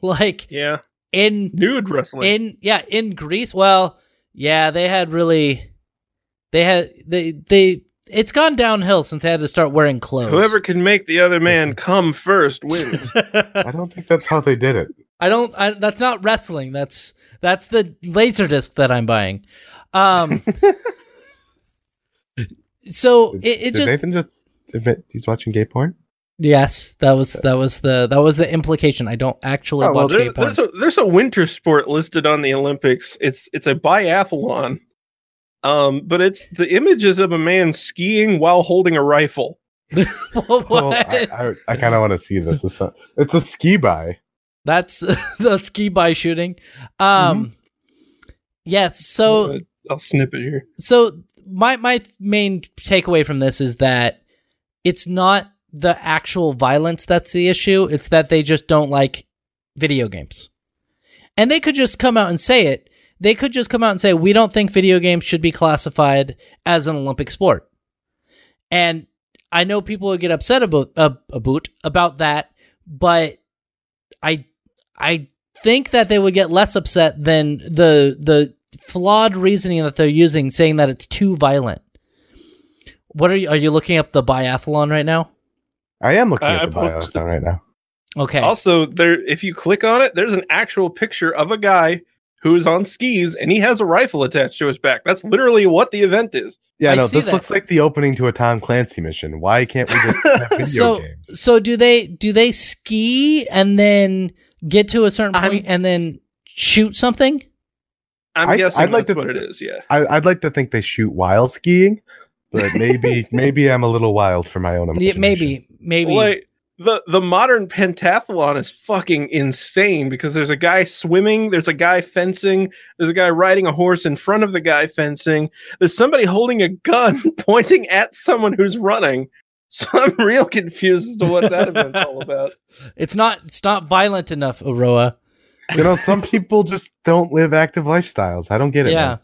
like Yeah, in nude wrestling. in yeah in greece well yeah they had really they had they they it's gone downhill since they had to start wearing clothes Whoever can make the other man come first wins. I don't think that's how they did it. I don't. I, that's not wrestling. That's that's the laser disc that I'm buying. Um. so it, it did just Nathan just admit he's watching gay porn? Yes, that was that was the that was the implication. I don't actually Oh, watch gay there's, porn. there's a there's a winter sport listed on the Olympics. It's it's a biathlon, um, but it's the images of a man skiing while holding a rifle. Well, I, I, I kind of want to see this. It's a, it's a ski by. That's the ski by shooting. Um. Mm-hmm. Yes. So Uh, I'll snip it here. so my my main takeaway from this is that it's not the actual violence that's the issue it's that they just don't like video games. And they could just come out and say it. They could just come out and say we don't think video games should be classified as an olympic sport. And i know people would get upset about uh, about about that but i i think that they would get less upset than the the flawed reasoning that they're using saying that it's too violent. What are you are you looking up the biathlon right now I am looking I- at I the posted- biathlon right now. okay Also, there if you click on it, there's an actual picture of a guy who is on skis and he has a rifle attached to his back. That's literally what the event is. Yeah, I no, see this that. looks like the opening to a Tom Clancy mission. Why can't we just have video so games? so do they do they ski and then get to a certain I'm- point and then shoot something I'm I- guessing I'd like that's to- what it is. Yeah. I, I'd like to think they shoot while skiing, but maybe maybe I'm a little wild for my own Yeah, imagination. maybe maybe Like the the modern pentathlon is fucking insane because there's a guy swimming, there's a guy fencing, there's a guy riding a horse in front of the guy fencing. There's somebody holding a gun pointing at someone who's running. So I'm real confused as to what that event's all about. it's not it's not violent enough Aroah You know, some people just don't live active lifestyles. I don't get it. yeah man.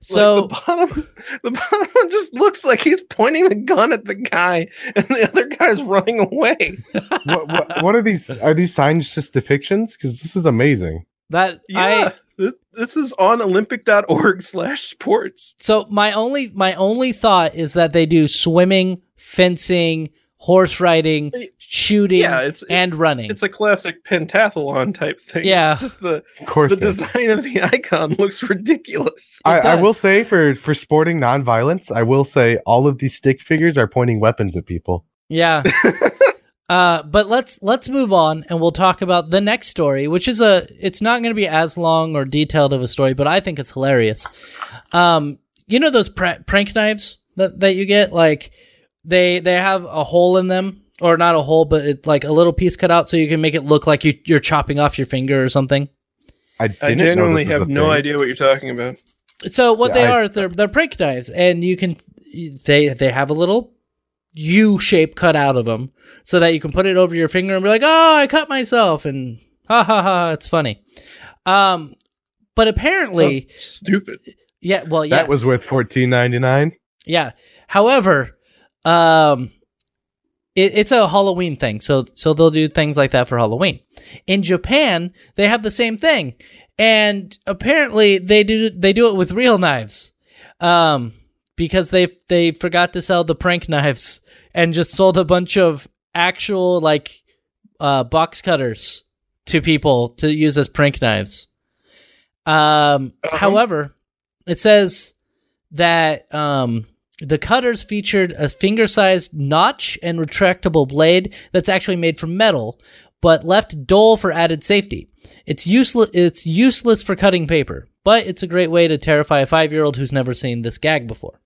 So like the bottom, the bottom one just looks like he's pointing the gun at the guy, and the other guy's running away. what, what, what are these? Are these signs just depictions? Because this is amazing. that Yeah, i th- this is on Olympic.org/sports. so my only my only thought is that they do swimming fencing horse riding shooting Yeah, it's and running it's a classic pentathlon type thing. Yeah. it's just the Of course. the it is. design of the icon looks ridiculous. I, I will say for for sporting nonviolence, I will say all of these stick figures are pointing weapons at people. Yeah. uh, but let's let's move on and we'll talk about the next story, which is a it's not going to be as long or detailed of a story, but I think it's hilarious. Um, you know those pr- prank knives that that you get like they they have a hole in them or not a hole, but it's like a little piece cut out so you can make it look like you you're chopping off your finger or something. I, I genuinely have no thing. idea what you're talking about. So what Yeah, they I- are is they're they're prank knives, and you can they they have a little U shape cut out of them, so that you can put it over your finger and be like, "Oh, I cut myself," and ha ha ha, it's funny. Um, but apparently, Sounds stupid. yeah, well, yes, That was worth fourteen ninety nine. Yeah. However, um, it, it's a Halloween thing, so so they'll do things like that for Halloween. In Japan, they have the same thing, and apparently they do they do it with real knives, um, because they they forgot to sell the prank knives and just sold a bunch of actual like uh, box cutters to people to use as prank knives. Um, Uh-huh. However, it says that um, the cutters featured a finger-sized notch and retractable blade that's actually made from metal, but left dull for added safety. It's useless. It's useless for cutting paper, but it's a great way to terrify a five-year-old who's never seen this gag before.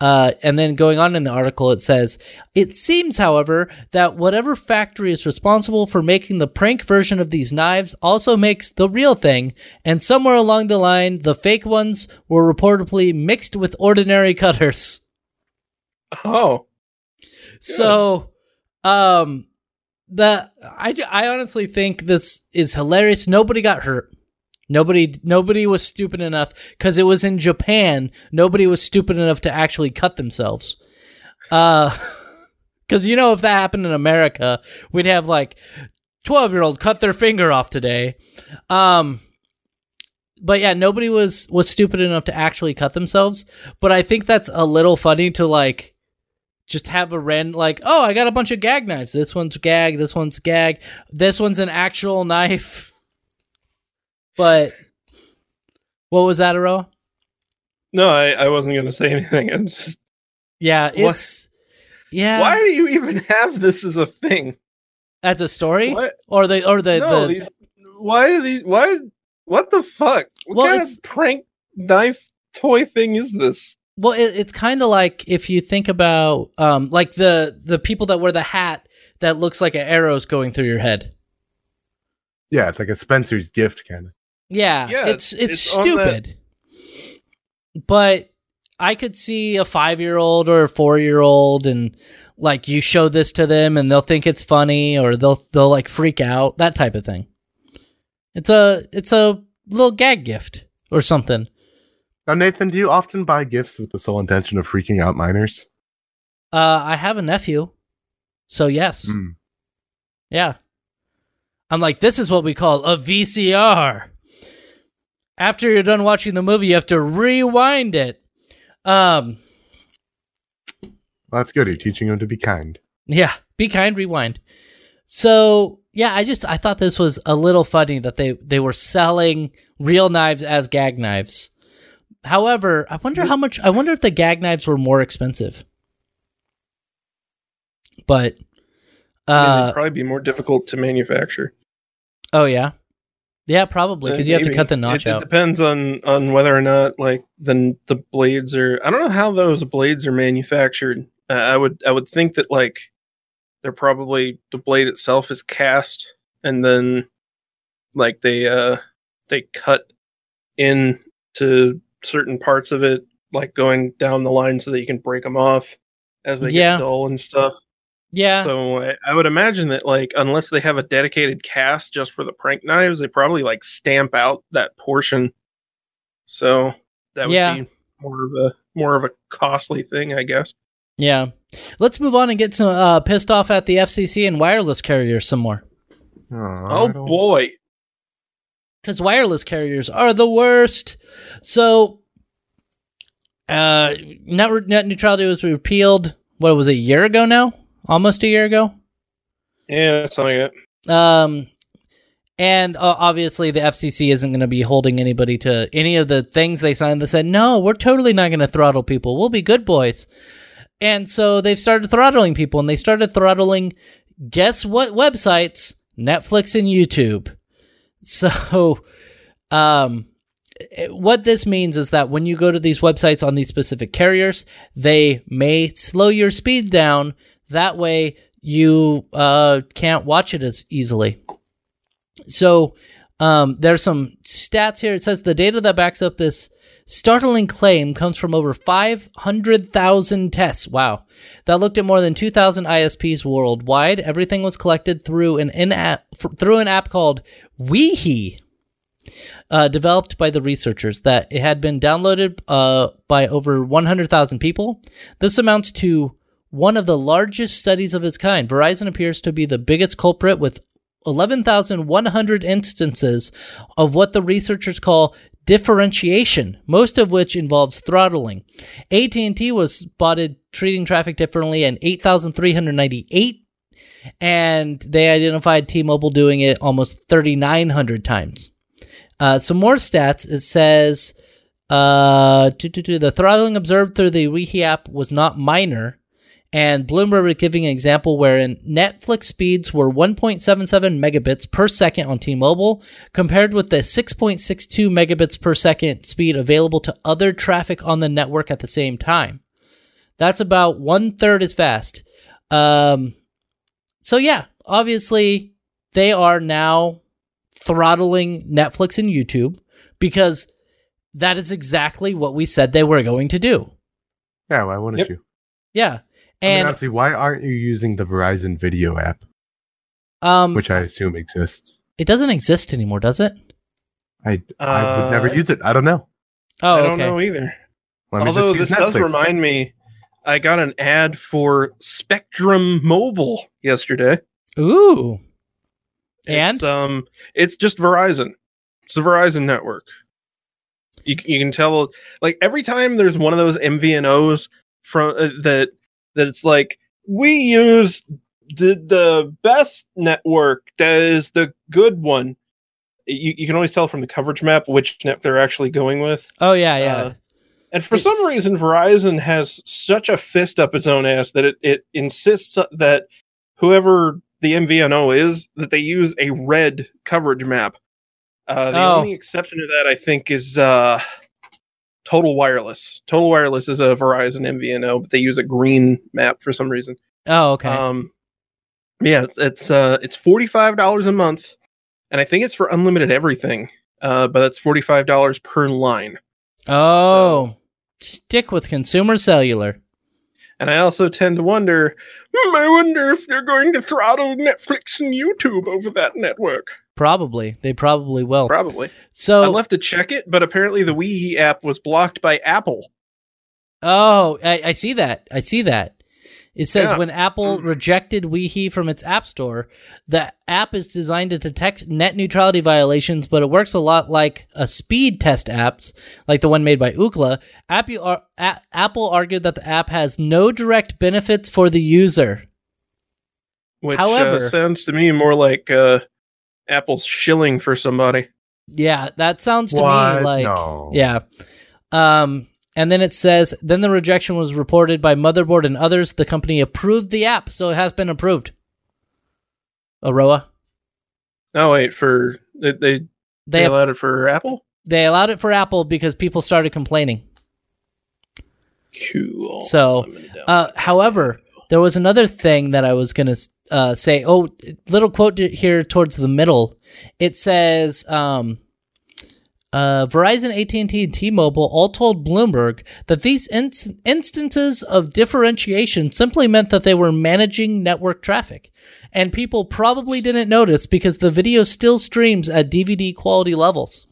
Uh, and then going on in the article, it says, It seems, however, that whatever factory is responsible for making the prank version of these knives also makes the real thing, and somewhere along the line, the fake ones were reportedly mixed with ordinary cutters. Oh, So, um, the I, I honestly think this is hilarious. Nobody got hurt. Nobody nobody was stupid enough because it was in Japan. Nobody was stupid enough to actually cut themselves. Uh, because you know if that happened in America, we'd have like twelve year old cut their finger off today. Um, but yeah, nobody was was stupid enough to actually cut themselves. But I think that's a little funny to like just have a random like, oh, I got a bunch of gag knives. This one's gag. This one's gag. This one's an actual knife. But what was that, Aroah? no, I, I wasn't going to say anything. I'm just, Yeah, What? it's yeah. Why do you even have this as a thing? As a story, What? or the or the, no, the these, why do these? Why? What the fuck? What Well, kind it's- of prank knife toy thing is this? well, it, it's kind of like if you think about um like the the people that wear the hat that looks like an arrow's going through your head. Yeah, it's like a Spencer's gift kind of. Yeah, Yeah, it's it's, it's on that- stupid. But I could see a five year old or a four year old, and like you show this to them, and they'll think it's funny, or they'll they'll like freak out, that type of thing. It's a it's a little gag gift or something. Now, Nathan, do you often buy gifts with the sole intention of freaking out minors? Uh, I have a nephew, so yes, Mm. yeah. I'm like, this is what we call a VCR. After you're done watching the movie, you have to rewind it. Um, Well, that's good. You're teaching them to be kind. Yeah, be kind, rewind. So yeah, I just I thought this was a little funny that they they were selling real knives as gag knives. However, I wonder how much. I wonder if the gag knives were more expensive. But, I mean, uh, it'd probably be more difficult to manufacture. oh yeah, yeah, probably because you have to cut the notch it, out. It depends on on whether or not like the the blades are. I don't know how those blades are manufactured. Uh, I would I would think that like they're probably the blade itself is cast and then like they uh they cut in to certain parts of it like going down the line so that you can break them off as they Yeah. get dull and stuff. Yeah, So I, I would imagine that like unless they have a dedicated cast just for the prank knives, they probably like stamp out that portion. So that would Yeah. be more of a more of a costly thing, I guess. yeah. Let's move on and get some uh, pissed off at the FCC and wireless carriers some more. Oh boy. because wireless carriers are the worst. So, uh, net, net neutrality was repealed. What was it, a year ago now? Almost a year ago. Yeah, something like that. Um, and uh, obviously the FCC isn't going to be holding anybody to any of the things they signed that said, no, we're totally not going to throttle people. We'll be good boys. And so they've started throttling people and they started throttling, guess what websites? Netflix and YouTube. So, um, what this means is that when you go to these websites on these specific carriers, they may slow your speed down. That way, you uh, can't watch it as easily. So, um, there's some stats here. It says the data that backs up this startling claim comes from over 500,000 tests. Wow. That looked at more than 2,000 ISPs worldwide. Everything was collected through an in-app through an app called WeHe. uh, developed by the researchers that it had been downloaded uh, by over 100,000 people. This amounts to one of the largest studies of its kind. Verizon appears to be the biggest culprit with 11,100 instances of what the researchers call differentiation, most of which involves throttling. AT&T was spotted treating traffic differently in 8,398 and they identified T-Mobile doing it almost 3,900 times. Uh, some more stats. It says uh, the throttling observed through the WeHe app was not minor, and Bloomberg was giving an example wherein Netflix speeds were 1.77 megabits per second on T-Mobile, compared with the 6.62 megabits per second speed available to other traffic on the network at the same time. That's about one third as fast. Um, so yeah, obviously they are now throttling Netflix and YouTube because that is exactly what we said they were going to do. Yeah, why wouldn't Yep. you? Yeah. I mean, And honestly, why aren't you using the Verizon Video app, um which I assume exists? it doesn't exist anymore, does it? I I would never Uh, use it. I don't know. Oh, I don't okay. know either. Let me Although just use this does remind me, I got an ad for Spectrum Mobile yesterday. Ooh. And It's, um, it's just Verizon. It's the Verizon network. You you can tell like every time there's one of those MVNOs from uh, that that it's like we use the the best network that is the good one. You, you can always tell from the coverage map which net they're actually going with. oh yeah, yeah. Uh, and for some reason, Verizon has such a fist up its own ass that it, it insists that whoever the MVNO is, that they use a red coverage map. Uh, the Oh. only exception to that, I think, is uh, Total Wireless. Total Wireless is a Verizon MVNO, but they use a green map for some reason. oh, okay. Um, yeah, it's it's, uh, it's forty five dollars a month, and I think it's for unlimited everything. Uh, but that's forty five dollars per line. oh. Stick with consumer cellular. And I also tend to wonder, hmm, I wonder if they're going to throttle Netflix and YouTube over that network. Probably. They probably will. Probably. So I left to check it, but apparently the Wii app was blocked by Apple. Oh, I, I see that. I see that. It says Yeah. when Apple Mhm. rejected WeHe from its App Store, the app is designed to detect net neutrality violations, but it works a lot like a speed test apps, like the one made by Ookla. Apple, ar- A- Apple argued that the app has no direct benefits for the user. Which However- uh, sounds to me more like uh, Apple's shilling for somebody. Yeah, that sounds to What? me like No. yeah. Um, and then it says then the rejection was reported by Motherboard and others. The company approved the app, so it has been approved. Aroah, Oh wait, for they they, they they allowed it for Apple. they allowed it for Apple because people started complaining. Cool. So, Uh, however, there was another thing that I was gonna uh, say. Oh, little quote here towards the middle. It says, um, uh, "Verizon, AT and T-Mobile all told Bloomberg that these ins- instances of differentiation simply meant that they were managing network traffic." And people probably didn't notice because the video still streams at DVD quality levels.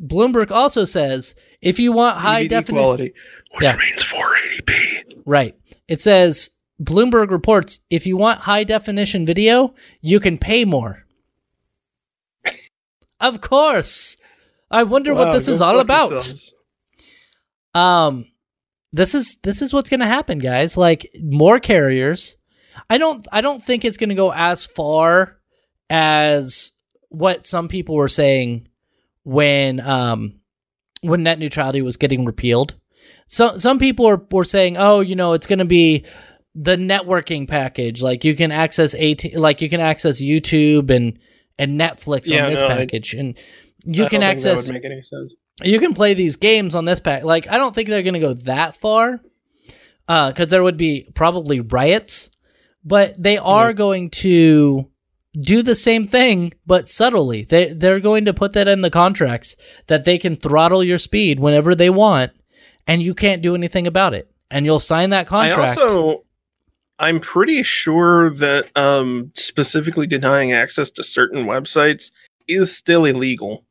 Bloomberg also says if you want high DVD definition, quality, which Yeah. means 480p. Right. It says Bloomberg reports if you want high definition video, you can pay more. of course. I wonder what this is all about. yourselves. Um this is this is what's going to happen, guys. Like more carriers. I don't I don't think it's going to go as far as what some people were saying when um when net neutrality was getting repealed. So some people were, were saying, "Oh, you know, it's going to be the networking package. Like you can access AT, like you can access YouTube and and Netflix Yeah, on this no, I- package, and you don't can access That would make any sense. you can play these games on this pack. Like, I don't think they're going to go that far, uh, because there would be probably riots. But they are going to do the same thing, but subtly. They they're going to put that in the contracts that they can throttle your speed whenever they want, and you can't do anything about it. And you'll sign that contract. I also, I'm pretty sure that um, specifically denying access to certain websites is still illegal.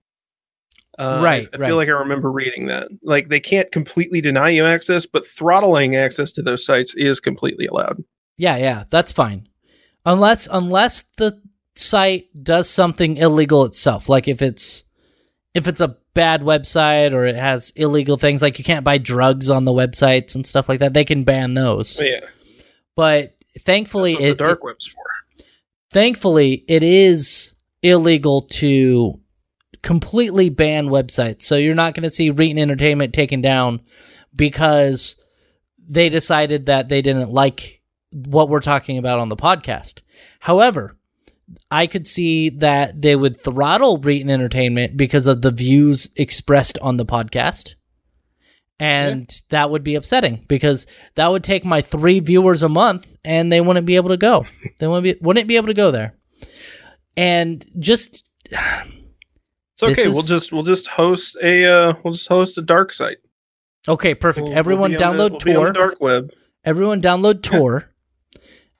Uh, Right, I, I right. feel like I remember reading that. Like they can't completely deny you access, but throttling access to those sites is completely allowed. Yeah, yeah, that's fine. Unless unless the site does something illegal itself, like if it's if it's a bad website or it has illegal things like you can't buy drugs on the websites and stuff like that, they can ban those. Yeah, But thankfully it, the dark it- web's for. thankfully it is illegal to completely ban websites. So you're not going to see Reetin Entertainment taken down because they decided that they didn't like what we're talking about on the podcast. However, I could see that they would throttle Reetin Entertainment because of the views expressed on the podcast. And that would be upsetting because that would take my three viewers a month and they wouldn't be able to go. They wouldn't be, wouldn't be able to go there. And just It's okay. Is- We'll just we'll just host a uh, we'll just host a dark site. okay, perfect. We'll- Everyone the- download we'll be on Tor. dark web. Everyone download Tor.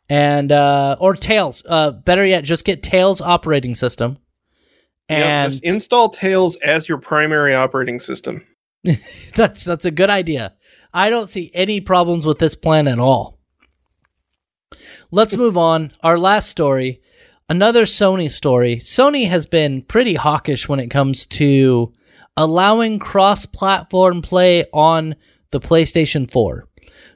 And uh or Tails. Uh better yet, just get Tails operating system. And install Tails as your primary operating system. that's that's a good idea. I don't see any problems with this plan at all. Let's move on. Our last story, another Sony story. Sony has been pretty hawkish when it comes to allowing cross-platform play on the PlayStation 4.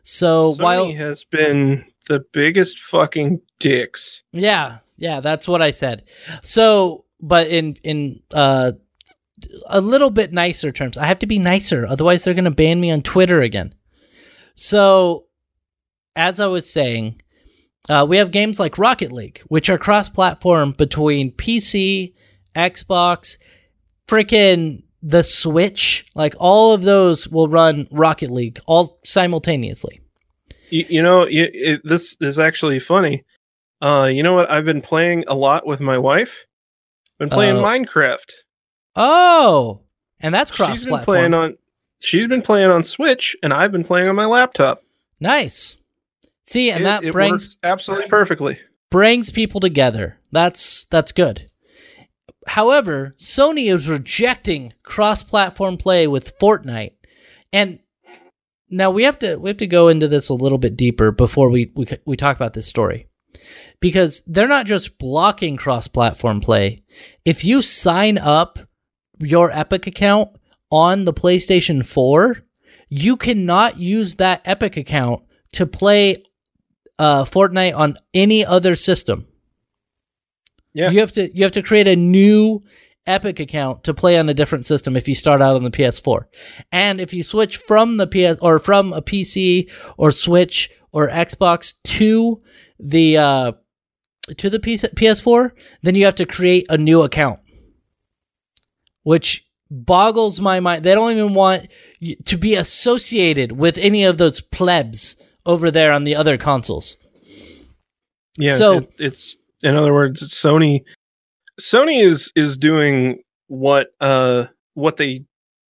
So Sony while has been the biggest fucking dicks. Yeah, yeah, that's what I said. So, but in in uh a little bit nicer terms. I have to be nicer, otherwise they're going to ban me on Twitter again. So, as I was saying, uh, we have games like Rocket League, which are cross-platform between PC, Xbox, freaking the Switch. Like all of those will run Rocket League all simultaneously. You, you know, you, it, this is actually funny. Uh, you know what? I've been playing a lot with my wife. Been playing Oh. Minecraft. Oh, and that's cross. She's been cross-platform. playing on. She's been playing on Switch, and I've been playing on my laptop. Nice. See, and It- that it brings absolutely perfectly. brings people together. That's that's good. However, Sony is rejecting cross-platform play with Fortnite. And now we have to we have to go into this a little bit deeper before we we we talk about this story. Because they're not just blocking cross-platform play. If you sign up your Epic account on the PlayStation 4, you cannot use that Epic account to play uh, Fortnite on any other system. Yeah. You have to you have to create a new Epic account to play on a different system if you start out on the PS4. And if you switch from the PS or from a PC or Switch or Xbox to the uh, to the PS- PS4, then you have to create a new account. Which boggles my mind. They don't even want to be associated with any of those plebs over there on the other consoles. Yeah. So- it- it's in other words, Sony. Sony is is doing what uh what they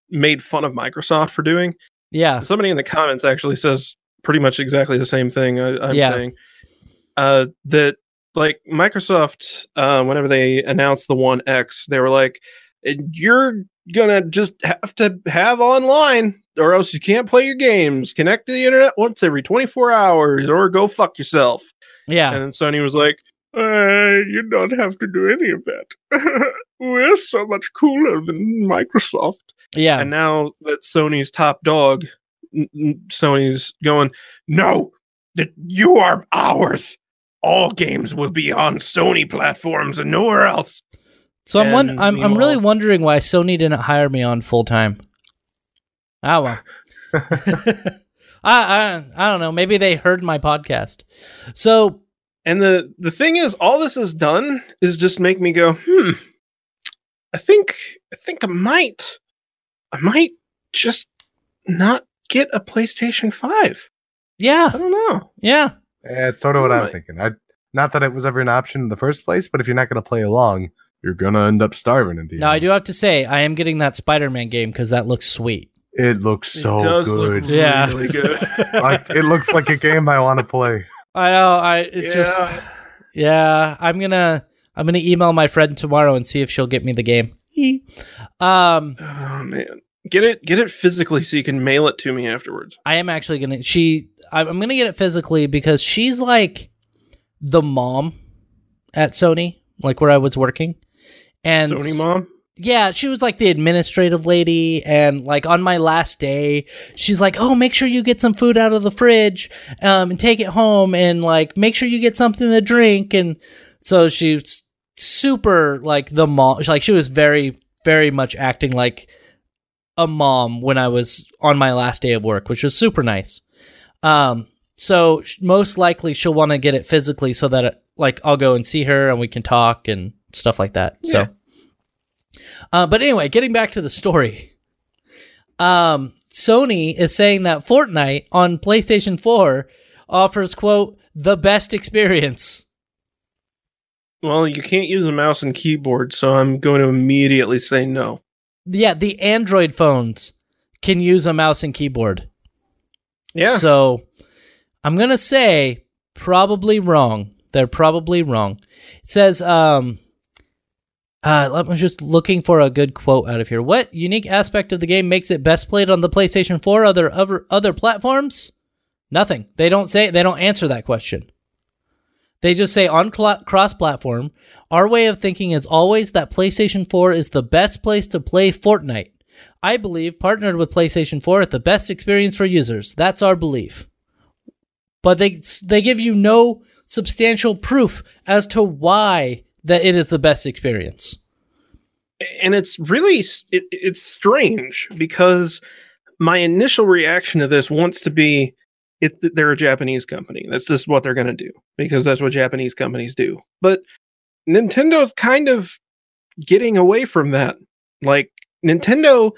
made fun of Microsoft for doing. Yeah. Somebody in the comments actually says pretty much exactly the same thing I, I'm Yeah. saying. Uh, that like Microsoft, uh, whenever they announced the One X, they were like, "You're gonna just have to have online, or else you can't play your games. Connect to the internet once every 24 hours, or go fuck yourself." Yeah. And then Sony was like, uh, "You don't have to do any of that. We're so much cooler than Microsoft." Yeah. And now that Sony's top dog, Sony's going, no, that you are ours. All games will be on Sony platforms and nowhere else. So I'm won- And I'm I'm really wondering why Sony didn't hire me on full time. Ah well. I, I I don't know. Maybe they heard my podcast. So And the the thing is, all this has done is just make me go, hmm. I think I think I might, I might just not get a PlayStation Five. yeah, I don't know. yeah, Yeah, it's sort of what I'm thinking. I not that it was ever an option in the first place, but if you're not going to play along, you're gonna end up starving in the Now I do have to say I am getting that Spider-Man game because that looks sweet. It looks so it does look good. Yeah. really good. like it looks like a game I want to play. I know. I it's just Yeah. yeah. I'm gonna I'm gonna email my friend tomorrow and see if she'll get me the game. um, Oh man, get it get it physically so you can mail it to me afterwards. I am actually gonna. She, I'm gonna get it physically because she's like the mom at Sony, like where I was working, and Sony mom. yeah, she was like the administrative lady. And like on my last day, she's like, "Oh, make sure you get some food out of the fridge, um, and take it home, and like make sure you get something to drink." And so she's super like the mom. Like she was very, very much acting like a mom when I was on my last day of work, which was super nice. Um, so most likely she'll want to get it physically so that like I'll go and see her and we can talk and stuff like that. So. Uh, but anyway, getting back to the story. Um, Sony is saying that Fortnite on PlayStation 4 offers, quote, the best experience. Well, you can't use a mouse and keyboard, so I'm going to immediately say no. Yeah, the Android phones can use a mouse and keyboard. Yeah. So I'm going to say probably wrong. They're probably wrong. It says, um, uh, I'm just looking for a good quote out of here. What unique aspect of the game makes it best played on the PlayStation 4 other other other platforms? Nothing. They don't say they don't answer that question. They just say on cl- cross-platform, our way of thinking is always that PlayStation 4 is the best place to play Fortnite. I believe partnered with PlayStation 4 at the best experience for users. That's our belief. But they they give you no substantial proof as to why that it is the best experience. and it's really it, it's strange because my initial reaction to this wants to be it they're a Japanese company. That's just what they're going to do because that's what Japanese companies do. But Nintendo's kind of getting away from that. Like Nintendo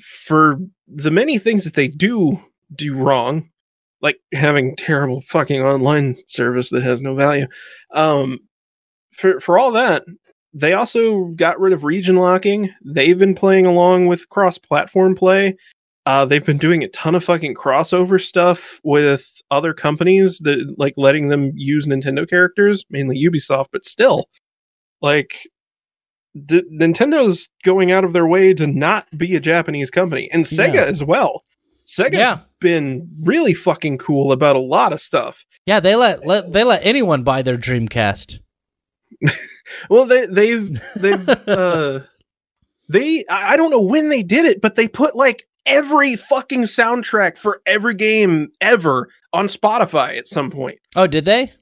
for the many things that they do do wrong, like having terrible fucking online service that has no value. Um for for all that, they also got rid of region locking. They've been playing along with cross-platform play. Uh, they've been doing a ton of fucking crossover stuff with other companies that like letting them use Nintendo characters, mainly Ubisoft, but still, like the, Nintendo's going out of their way to not be a Japanese company, and Sega Yeah. as well. Sega's Yeah. been really fucking cool about a lot of stuff. Yeah, they let, let they let anyone buy their Dreamcast. Well, they they've they've uh they I I don't know when they did it, but they put like every fucking soundtrack for every game ever on Spotify at some point. Oh, did they?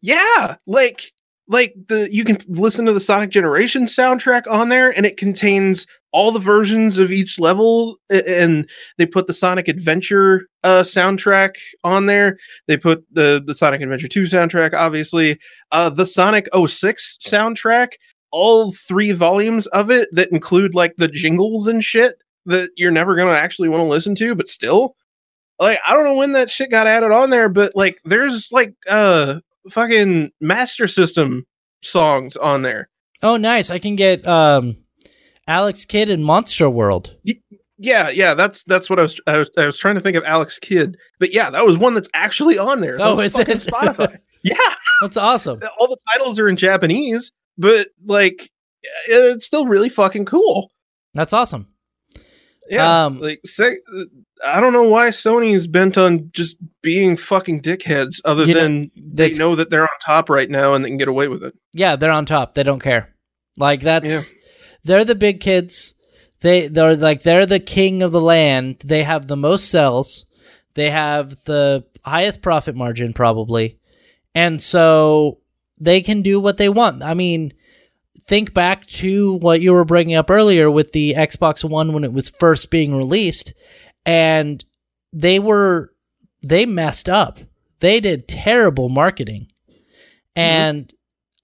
Yeah, like like the you can listen to the Sonic Generation soundtrack on there and it contains all the versions of each level and they put the Sonic Adventure uh soundtrack on there. They put the the Sonic Adventure 2 soundtrack obviously, uh the Sonic 06 soundtrack, all three volumes of it that include like the jingles and shit that you're never going to actually want to listen to but still like I don't know when that shit got added on there but like there's like uh fucking Master System songs on there. Oh, nice. I can get um, Alex Kidd in Monster World. Yeah, yeah, that's that's what I was I was, I was trying to think of Alex Kidd, but yeah, that was one that's actually on there. It's Oh, on is it? Spotify. yeah, That's awesome. all the titles are in Japanese, but like it's still really fucking cool. That's awesome. Yeah, Um, like say, I don't know why Sony's bent on just being fucking dickheads, other You know, than they know that they're on top right now and they can get away with it. Yeah, they're on top. They don't care. Like that's they're the big kids. They they're like they're the king of the land. They have the most sales. They have the highest profit margin probably. And so they can do what they want. I mean, think back to what you were bringing up earlier with the Xbox One when it was first being released and they were they messed up. They did terrible marketing. Mm-hmm. And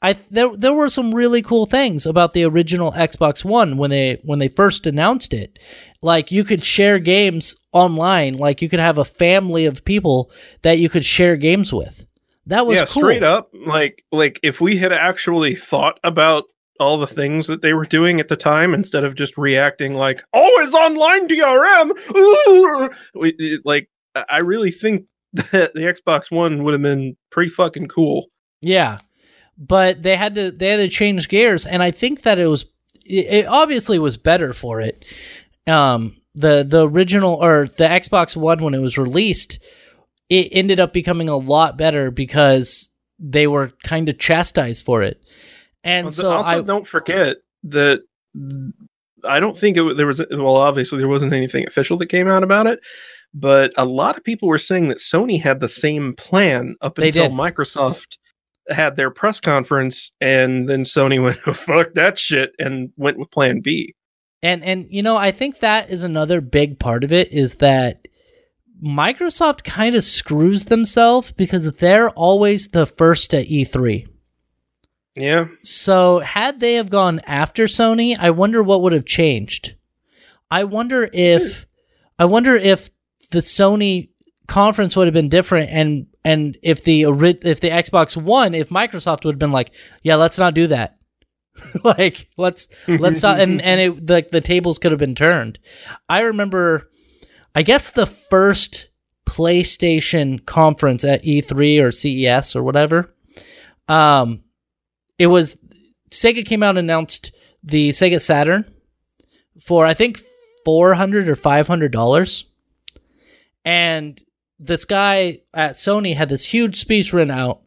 I th- there there were some really cool things about the original Xbox One when they when they first announced it. Like you could share games online, like you could have a family of people that you could share games with. That was yeah, cool. straight up. Like like if we had actually thought about all the things that they were doing at the time instead of just reacting like oh, always online DRM. We, it- like I I really think that the Xbox One would have been pretty fucking cool. Yeah. But they had to they had to change gears and I think that it was it, obviously was better for it. Um, the the original or the Xbox One when it was released, it ended up becoming a lot better because they were kind of chastised for it. And Well, so also I don't forget that I don't think it, there was well obviously there wasn't anything official that came out about it, but a lot of people were saying that Sony had the same plan up until did. Microsoft had their press conference and then Sony went "Oh, fuck that shit and went with plan B. And and you know, I think that is another big part of it is that Microsoft kind of screws themselves because they're always the first at E E3. Yeah. So, had they have gone after Sony, I wonder what would have changed. I wonder if hmm. I wonder if the Sony conference would have been different and and if the if the Xbox One, if Microsoft would have been like, "Yeah, let's not do that." like, let's let's not and and it like the tables could have been turned. I remember I guess the first PlayStation conference at E3 or CES or whatever. Um it was Sega came out and announced the Sega Saturn for I think four hundred or five hundred dollars, and this guy at Sony had this huge speech written out,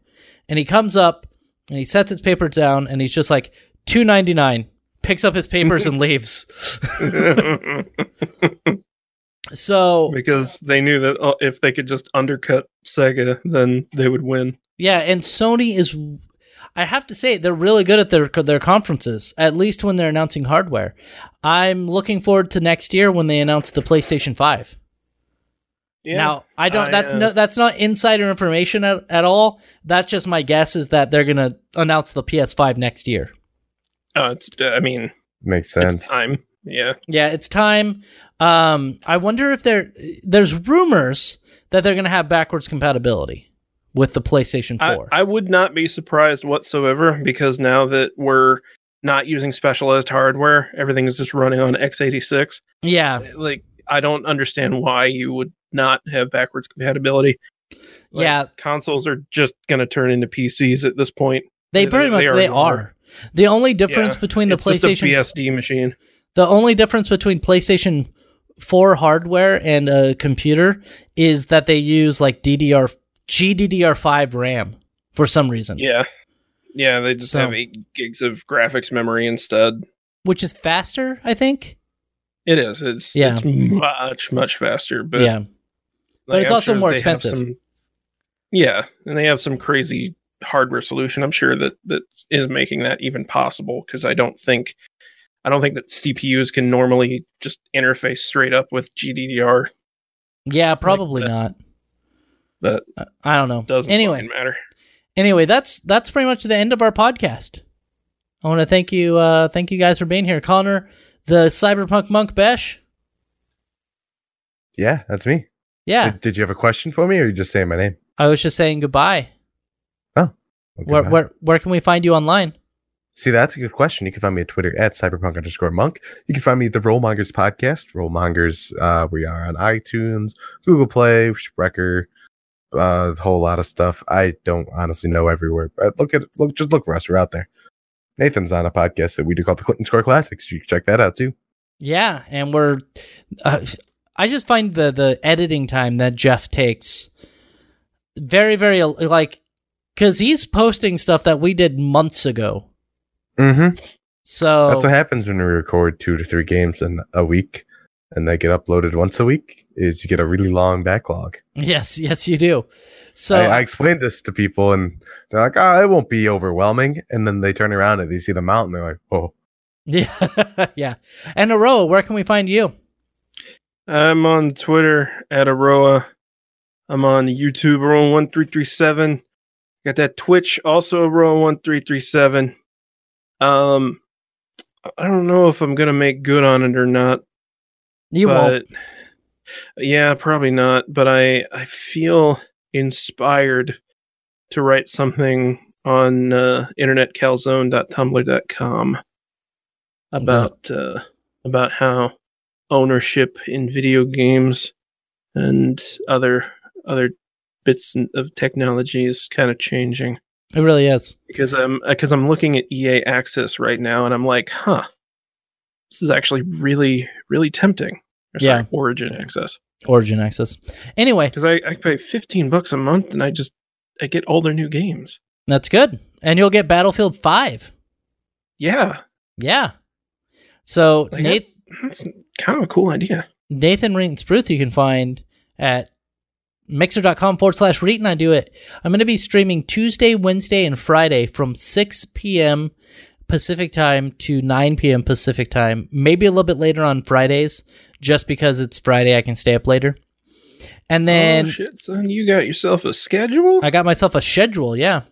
and he comes up and he sets his papers down and he's just like two ninety nine, picks up his papers and leaves. So because they knew that uh, if they could just undercut Sega, then they would win. Yeah, and Sony is I have to say they're really good at their their conferences, at least when they're announcing hardware. I'm looking forward to next year when they announce the PlayStation 5. Yeah. Now, I don't I, that's uh, no that's not insider information at, at all. That's just my guess is that they're going to announce the PS5 next year. Oh, it's. I mean, Makes sense. it's time. Yeah. Yeah, it's time. Um I wonder if there there's rumors that they're going to have backwards compatibility with the PlayStation 4. I, I would not be surprised whatsoever because now that we're not using specialized hardware, everything is just running on x86. yeah. Like, I don't understand why you would not have backwards compatibility. Like, Yeah. consoles are just going to turn into PCs at this point. They They- pretty much they they are. are. The only difference Yeah, between the It's just a PlayStation BSD machine. the only difference between PlayStation 4 hardware and a computer is that they use like DDR GDDR5 RAM for some reason, Yeah. Yeah, they just So- have eight gigs of graphics memory instead. which is faster, I think. It is. It's Yeah. it's much much faster, but yeah. But it's I'm also sure more expensive. some- yeah, and they have some crazy hardware solution. I'm sure that that is making that even possible because I don't think I don't think that CPUs can normally just interface straight up with GDDR. Yeah, probably that. not. But I- I don't know. doesn't Anyway, matter. anyway, that's that's pretty much the end of our podcast. I want to thank you uh thank you guys for being here. Connor, the Cyberpunk Monk Besh. yeah, that's me. Yeah. Did, did you have a question for me, or are you just saying my name? I was just saying goodbye. Okay, Where where where can we find you online? See, that's a good question. You can find me at Twitter at cyberpunk underscore monk. You can find me at the Rollmongers podcast. Rollmongers, uh, we are on iTunes, Google Play, Spreaker, uh, a whole lot of stuff. I don't honestly know everywhere, but look at look, just look for us. We're out there. Nathan's on a podcast that we do called the Clinton Score Classics. You can check that out too. Yeah, and we're. Uh, I just find the the editing time that Jeff takes very very like because he's posting stuff that we did months ago. Mm-hmm. So That's what happens when we record two to three games in a week, and they get uploaded once a week. Is you get a really long backlog. yes, yes, you do. So I, I explained this to people, and they're like, "Oh, it won't be overwhelming." And then they turn around and they see the mountain. They're like, "Oh, yeah, yeah. And Aroah, where can we find you? I'm on Twitter at Aroah. I'm on YouTube Aroah one three three seven. Got that Twitch also Aroah one three three seven. Um, I don't know if I'm gonna make good on it or not. You won't. yeah, probably not. But I I feel inspired to write something on uh, internetcalzone.tumblr.com about uh, about how ownership in video games and other other bits of technology is kind of changing It really is. because I'm uh, because I'm looking at EA Access right now and I'm like, huh, this is actually really, really tempting. Or sorry, Yeah. Origin Access. Origin Access. Anyway, Because I, I pay 15 bucks a month and I just I get all their new games. that's good. And you'll get Battlefield 5. Yeah. Yeah. So Like, Nath- That's kind of a cool idea. Nathan Rinkensbruth you can find at mixer.com forward slash Reetin. I do it. I'm going to be streaming Tuesday, Wednesday, and Friday from 6 p.m. Pacific time to 9 p.m. Pacific time. Maybe a little bit later on Fridays, just because it's Friday, I can stay up later. And then oh, shit, son, you got yourself a schedule? I got myself a schedule, yeah.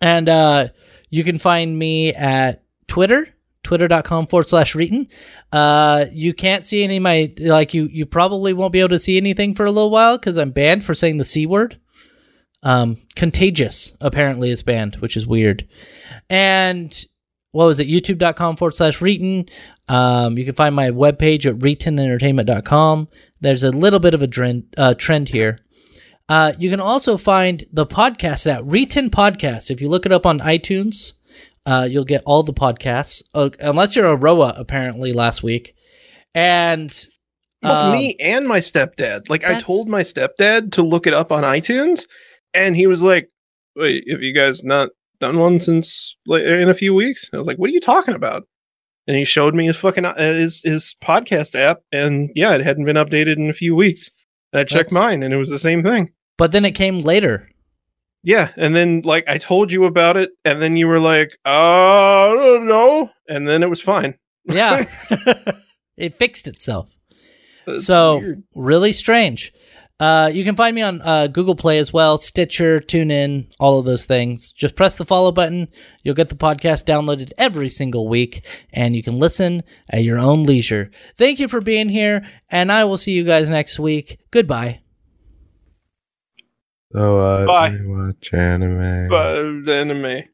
And uh, you can find me at Twitter, twitter.com forward slash Reetin. Uh, you can't see any of my, like, you, you probably won't be able to see anything for a little while because I'm banned for saying the C word. Um, contagious apparently is banned, which is weird. And what was it? YouTube.com forward slash Reetin. Um, you can find my webpage at reetinentertainment.com. There's a little bit of a trend, uh, trend here. Uh, you can also find the podcast at Reetin Podcast. If you look it up on iTunes, uh, you'll get all the podcasts, uh, unless you're Aroah, apparently, last week. And um, me and my stepdad. Like I told my stepdad to look it up on iTunes, and he was like, "Wait, have you guys not done one since like, in a few weeks?" I was like, "What are you talking about?" And he showed me his fucking uh, his his podcast app, and yeah, it hadn't been updated in a few weeks. And I checked That's- mine, and it was the same thing. But then it came later. Yeah, and then like I told you about it, and then you were like, uh, no and then it was fine. Yeah. it fixed itself. That's so weird. really strange. Uh, you can find me on uh, Google Play as well, Stitcher, TuneIn, all of those things. Just press the follow button. You'll get the podcast downloaded every single week, and you can listen at your own leisure. Thank you for being here, and I will see you guys next week. Goodbye. So, uh, Bye. you watch anime? But anime.